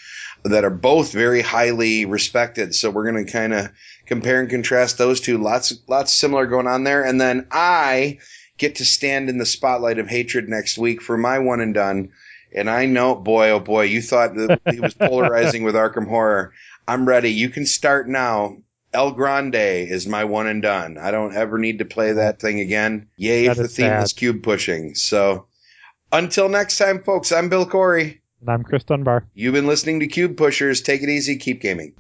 [SPEAKER 1] that are both very highly respected. So we're going to kind of compare and contrast those two. Lots, lots similar going on there. And then I get to stand in the spotlight of hatred next week for my one and done. And I know, boy, oh boy, you thought that it was polarizing with Arkham Horror. I'm ready. You can start now. El Grande is my one and done. I don't ever need to play that thing again. Yay
[SPEAKER 2] That
[SPEAKER 1] for
[SPEAKER 2] is
[SPEAKER 1] themeless
[SPEAKER 2] sad.
[SPEAKER 1] cube pushing. So until next time, folks, I'm Bill Corey.
[SPEAKER 2] And I'm Chris Dunbar.
[SPEAKER 1] You've been listening to Cube Pushers. Take it easy. Keep gaming.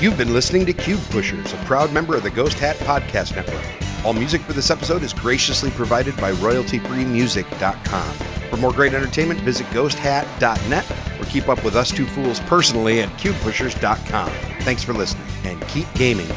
[SPEAKER 1] You've been listening to Cube Pushers, a proud member of the Ghost Hat Podcast Network. All music for this episode is graciously provided by royaltyfreemusic.com. For more great entertainment, visit ghosthat.net or keep up with us two fools personally at cubepushers.com. Thanks for listening and keep gaming.